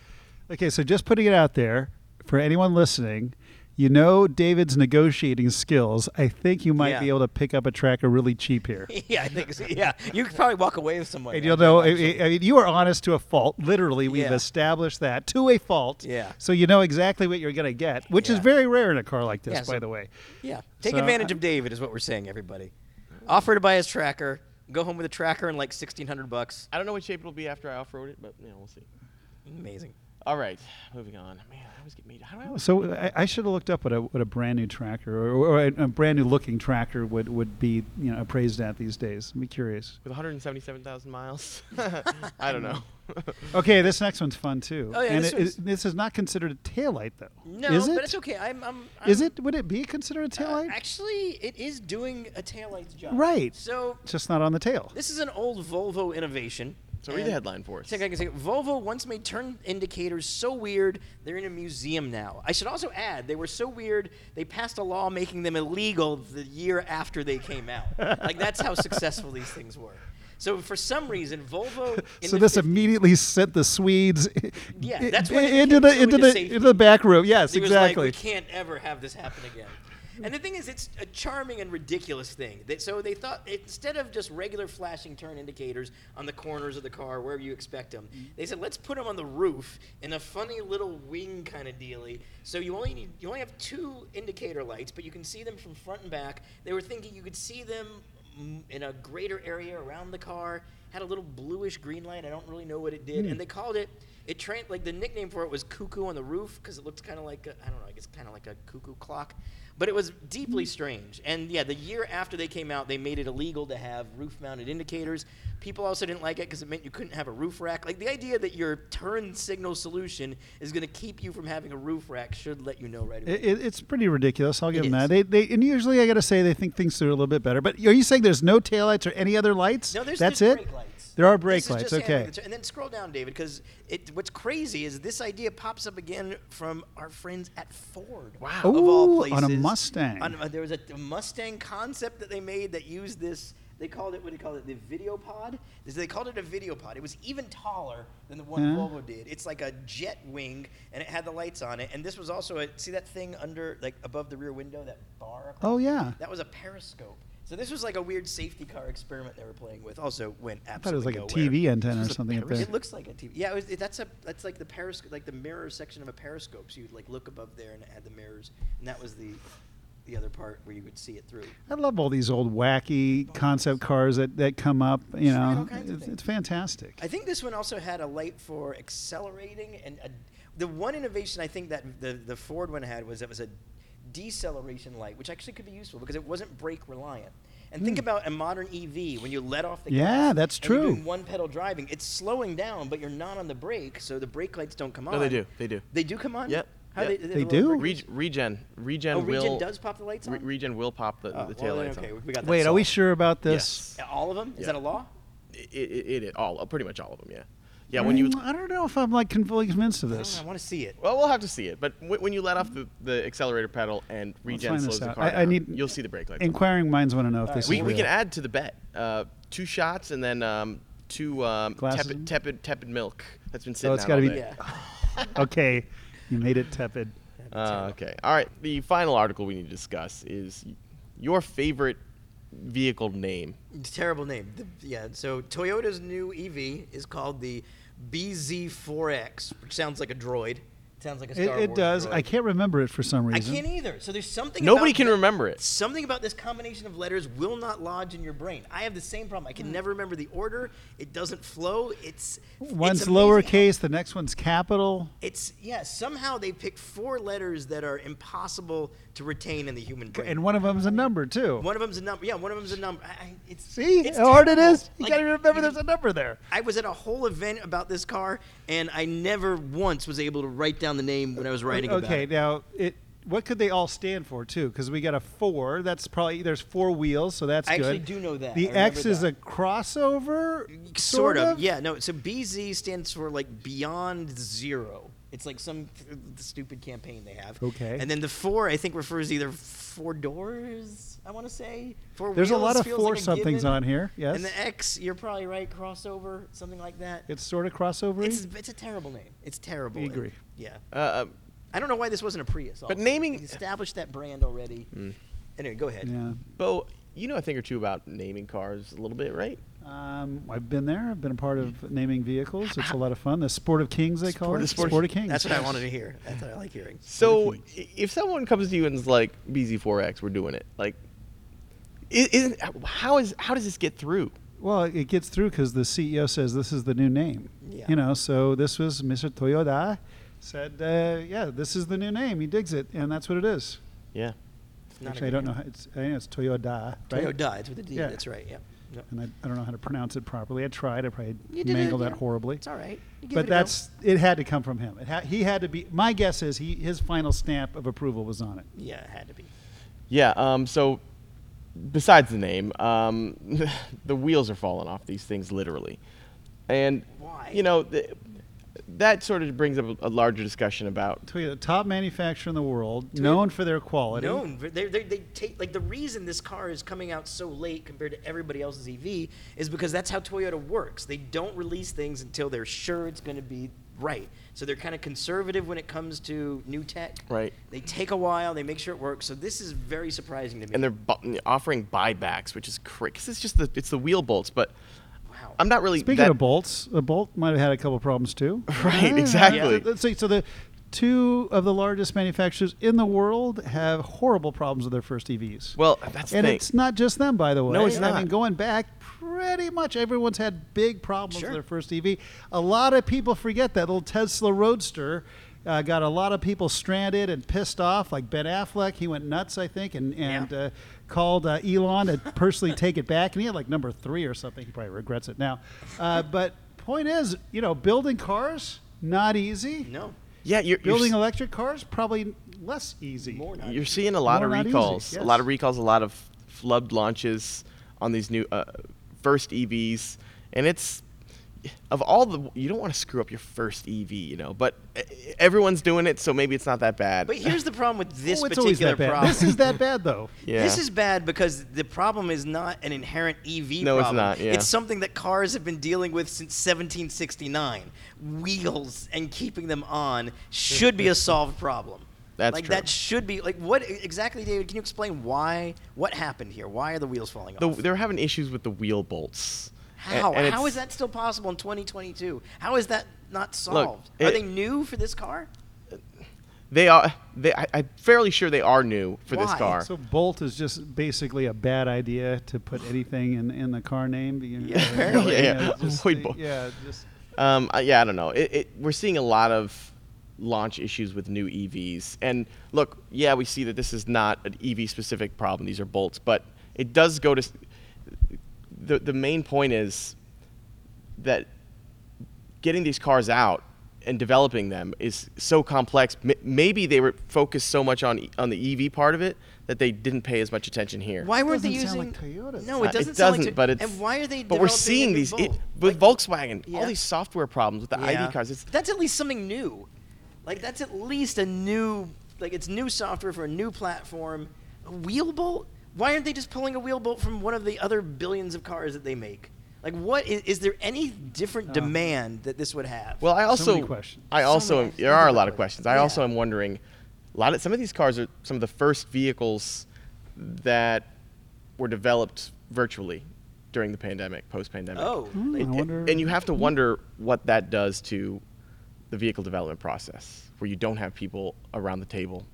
Okay, so just putting it out there for anyone listening, you know David's negotiating skills. I think you might Yeah. be able to pick up a tracker really cheap here. yeah, I think so. Yeah, you could probably walk away with some money. And you'll know, I. I mean, you are honest to a fault. Literally, we've Yeah. established that to a fault. Yeah. So you know exactly what you're going to get, which is very rare in a car like this, Yeah, so- by the way. Yeah, take So, advantage I- of David is what we're saying, everybody. Offer to buy his tracker. Go home with a tracker and like sixteen hundred bucks. I don't know what shape it'll be after I off road it, but you know we'll see. Amazing. All right, moving on. Man, I always get made. How do I always So I, I should have looked up what a, what a brand new tracker or, or a, a brand new looking tracker would, would be you know appraised at these days. I'm curious. with 177,000 miles? I don't know. Okay, this next one's fun too. Oh, yeah, and this it- it- this is not considered a taillight though. No, is it? but it's okay. I'm. I'm, I'm Is it? Would it be considered a uh, taillight? actually, it is doing a taillight's job. Right. So Just not on the tail. this is an old Volvo innovation. So read the headline for us. If I can say. Volvo once made turn indicators so weird they're in a museum now. I should also add they were so weird they passed a law making them illegal the year after they came out. like that's how successful these things were. So for some reason, Volvo. So this 50s immediately sent the Swedes Yeah, that's when it into the into the into the back room. Yes, He exactly. like, we can't ever have this happen again. And the thing is, it's a charming and ridiculous thing. That, so they thought instead of just regular flashing turn indicators on the corners of the car, wherever you expect them, they said let's put them on the roof in a funny little wing kind of dealy. So you only need you only have two indicator lights, but you can see them from front and back. They were thinking you could see them mm, in a greater area around the car. Had a little bluish green light. I don't really know what it did, and they called it. It tra- like the nickname for it was cuckoo on the roof because it looked kind of like I I don't know. I guess kind of like a cuckoo clock, but it was deeply hmm. strange. And yeah, the year after they came out, they made it illegal to have roof-mounted indicators. People also didn't like it because it meant you couldn't have a roof rack. Like the idea that your turn signal solution is going to keep you from having a roof rack should let you know right away. It, it- it's pretty ridiculous. I'll give It them is. that. They, they and usually I got to say they think things are a little bit better. But are you saying there's no taillights or any other lights? No, there's That's it. brake lights. There are brake This lights. Okay. the And then scroll down, David, because. What's crazy is this idea pops up again from our friends at Ford. Wow. Of all Ooh, places, on a Mustang. On- uh, there was a, a Mustang concept that they made that used this. They called it what do you call it? The video pod. This- They called it a video pod. It was even taller than the one Yeah. Volvo did. It's like a jet wing, and it had the lights on it. And this was also a see that thing under like above the rear window, that bar. across? Oh yeah. That was a periscope. So this was like a weird safety car experiment they were playing with. Also went absolutely. I thought it was like a. TV antenna or something up there. It looks like a TV. Yeah, it was, it, that's a that's like the periscope, like the mirror section of a periscope. So you'd like look above there and had the mirrors, and that was the the other part where you would see it through. I love all these old wacky concept cars that, that come up. You know, it's, it's fantastic. I think this one also had a light for accelerating, and a, the one innovation I think that the the Ford one had was it was a deceleration light, which actually could be useful because it wasn't brake reliant. And think about a modern EV when you let off the Hmm. Yeah, gas that's and you're true. doing one pedal driving, it's slowing down, but you're not on the brake, so the brake lights don't come on. No, they do. They do. They do come on. Yep, How yep. They, They little do? brake- Reg- regen, regen Oh, will. Regen does pop the lights on. Re- regen will pop the, Oh, the tail then, lights okay, on. we got that Wait, are we sure about this? Yes. All of them? Is Yeah. that a law? It, it, it, all, pretty much all of them. Yeah. Yeah. When you. Mm, I don't know if I'm like fully convinced of this. know, I want to see it. Well, we'll have to see it. But w- when you let off the, the accelerator pedal and Let's regen find slows the out. car I- I down, need- you'll see the brake lights. on. Inquiring minds want to know if All this right, is We, we real. can add to the bet uh, two shots and then um, two um, Glasses? tepid, tepid tepid milk that's been sitting Oh, it's out gotta all be- day. Yeah. okay, you made it tepid. Uh, okay. All right. The final article we need to discuss is your favorite vehicle name. Terrible name. The, yeah. So Toyota's new EV is called the BZ4X, which sounds like a droid. Sounds like a It, Star it Wars it does. droid. I can't remember it for some reason. I reason. can't either. So there's something. Nobody about can the- remember it. Something about this combination of letters will not lodge in your brain. I have the same problem. I can hmm. never remember the order. It doesn't flow. It's One's it's amazing how- lowercase, the next one's capital. It's yeah. Somehow they pick four letters that are impossible to retain in the human brain. And one of them's a number too. one of them's a number. Yeah, one of them's a number. I, I- it's See it's how hard it is. You Like, gotta remember you- there's a number there. I was at a whole event about this car, and I never once was able to write down the name when I was writing about Okay, it. now it what could they all stand for too? Because we got a four. That's probably there's four wheels, so that's I good. actually do know that. The X is that. a crossover. sort of. Yeah, no. So BZ stands for like Beyond Zero. It's like some stupid campaign they have. Okay. And then the four, I think, refers either four doors. I want to say four. There's a lot of feels four like somethings given. on here. Yes. And the X, you're probably right. Crossover, something like that. it's sort of crossover. It's it's a terrible name. It's terrible. We And- agree. Yeah. Uh, I don't know why this wasn't a Prius. But also. naming- We established that brand already. Anyway, go ahead. yeah. Beau, you know a thing or two about naming cars a little bit, right? Um, I've been there. I've been a part of naming vehicles. It's a lot of fun. The Sport of Kings, they call Sport- it. the Sport- Sport of Kings. That's what I wanted to hear. That's what I like hearing. So, if someone comes to you and is like, "BZ4X, we're doing it," like, isn't how is how does this get through? Well, it gets through because the CEO says this is the new name. Yeah. You know, so this was Mr. Toyoda said, uh, yeah, this is the new name. He digs it, and that's what it is. Yeah. Not Actually, I don't know. How it's, I think it's Toyoda, right? Toyota. It's with a D. Yeah. That's right. Yeah. No. And I, I don't know how to pronounce it properly. I tried. I probably You did it, mangled yeah. that horribly. It's all right. You give But it a go. that's it. Had to come from him. It ha- he had to be. My guess is he his final stamp of approval was on it. yeah, it had to be. Yeah. Um. So, besides the name, um, the wheels are falling off these things literally, and Why? you know th- that sort of brings up a, a larger discussion about Toyota, the top manufacturer in the world, known for their quality. known. They, they, they take like the reason this car is coming out so late compared to everybody else's EV is because that's how Toyota works. They don't release things until they're sure it's going to be right. So they're kind of conservative when it comes to new tech. Right. They take a while. They make sure it works. So this is very surprising to me. and they're bu- offering buybacks, which is crazy. Cause it's just the it's the wheel bolts, but wow. I'm not really Speaking that, of bolts, a bolt might have had a couple problems too. Right, exactly. Let's see. So the two of the largest manufacturers in the world have horrible problems with their first EVs. Well, that's and it's not just them, by the way. No, it's not. I mean, going back, pretty much everyone's had big problems Sure. with their first EV. A lot of people forget that little Tesla Roadster. Uh, got a lot of people stranded and pissed off, like Ben Affleck. He went nuts, I think, and and Yeah. uh, called uh, Elon to personally take it back. And he had like number three or something. He probably regrets it now. Uh, but point is, you know, building cars not easy. no. yeah, you're, you're Building electric cars probably less easy. More not. You're seeing a lot More of not easy, recalls, a lot of recalls, a lot of flubbed launches on these new uh, first EVs, and it's of all the you don't want to screw up your first EV, you know, but everyone's doing it, so maybe it's not that bad. But here's the problem with this oh, it's always particular that bad. problem. This is that bad though. yeah, This is bad because the problem is not an inherent EV No, it's problem. not, yeah. It's something that cars have been dealing with since 1769. Wheels and keeping them on should be a solved problem. That's like true. that should be like what exactly, David? Can you explain why? What happened here? Why are the wheels falling the, off? they're having issues with the wheel bolts. A- How? and How it's- is that still possible in 2022? How is that not solved? are it- they new for this car? They are. They, I, I'm fairly sure they are new for this Why? car. So Bolt is just basically a bad idea to put anything in, in the car name. You know, Yeah, apparently. Yeah, yeah. just- Avoid Bolt. yeah, just Um, yeah, I don't know. It, it, we're seeing a lot of launch issues with new EVs. And look, yeah, we see that this is not an EV specific problem. These are bolts, but it does go to. S- The the main point is that getting these cars out and developing them is so complex. M- maybe they were focused so much on on the EV part of it that they didn't pay as much attention here. Why weren't they using? like Toyota. No, Uh, it doesn't. it sound doesn't, like to- but it's. And why are they? But we're seeing these it, with Like- Volkswagen, Yeah. all these software problems with the Yeah. ID cars. It's, that's at least something new. Like that's at least a new, like it's new software for a new platform. A wheel bolt? Why aren't they just pulling a wheel bolt from one of the other billions of cars that they make? Like, what is, is there any different demand that this would have? Well, I also many questions. I So also many- there are a lot of questions. questions. I also am wondering a lot of some of these cars are some of the first vehicles that were developed virtually during the pandemic, post-pandemic. oh, Hmm, they- I wonder. And you have to wonder what that does to the vehicle development process, where you don't have people around the table.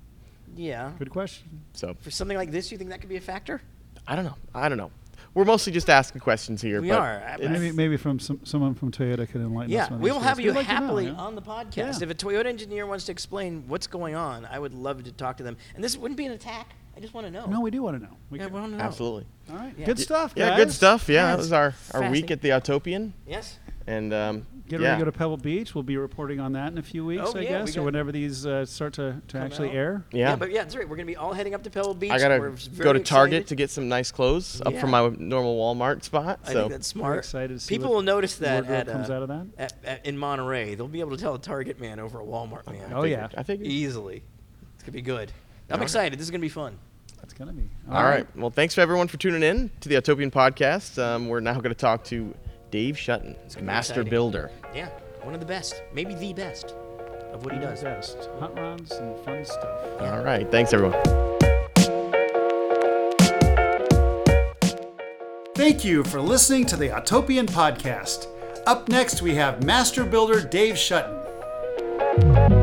Yeah. good question. So For something like this, you think that could be a factor? I don't know. I don't know. We're mostly just asking questions here. We but are. I- it's- Maybe maybe from some, someone from Toyota could enlighten us. Yeah, one we these will days. have you We'd like to know, happily yeah. on the podcast. Yeah. If a Toyota engineer wants to explain what's going on, I would love to talk to them. And this wouldn't be an attack. I just want to know. No, we do want to know. We Yeah, could- we want to know. absolutely. all right, Yeah. good stuff, Yeah, guys. good stuff. Yeah, Yeah, that it's was our, our week fascinating. at the Autopian. Yes. And um, Get yeah. ready to go to Pebble Beach. We'll be reporting on that in a few weeks, Oh, I yeah, guess, got- or whenever these uh, start to, to actually out. air. yeah. but yeah, that's right. We're gonna be all heading up to Pebble Beach. I gotta We're go very to Target to get some nice clothes up Yeah. from my normal Walmart spot. I so think that's We're smart. excited to see People what will notice that wardrobe at, comes uh, out of that. At, at, in Monterey. They'll be able to tell a Target man over a Walmart man. Oh, yeah. I think. easily. It's gonna be good. I'm All right. excited. This is gonna be fun. That's going to be. All right. Well, thanks for everyone for tuning in to the Autopian podcast. Um, we're now going to talk to Dave Shuten, gonna master exciting. builder. Yeah, one of the best, maybe the best of what he does. Best. Hot rods and fun stuff. All right. Thanks, everyone. Thank you for listening to the Autopian Podcast. Up next, we have Master Builder Dave Shuten.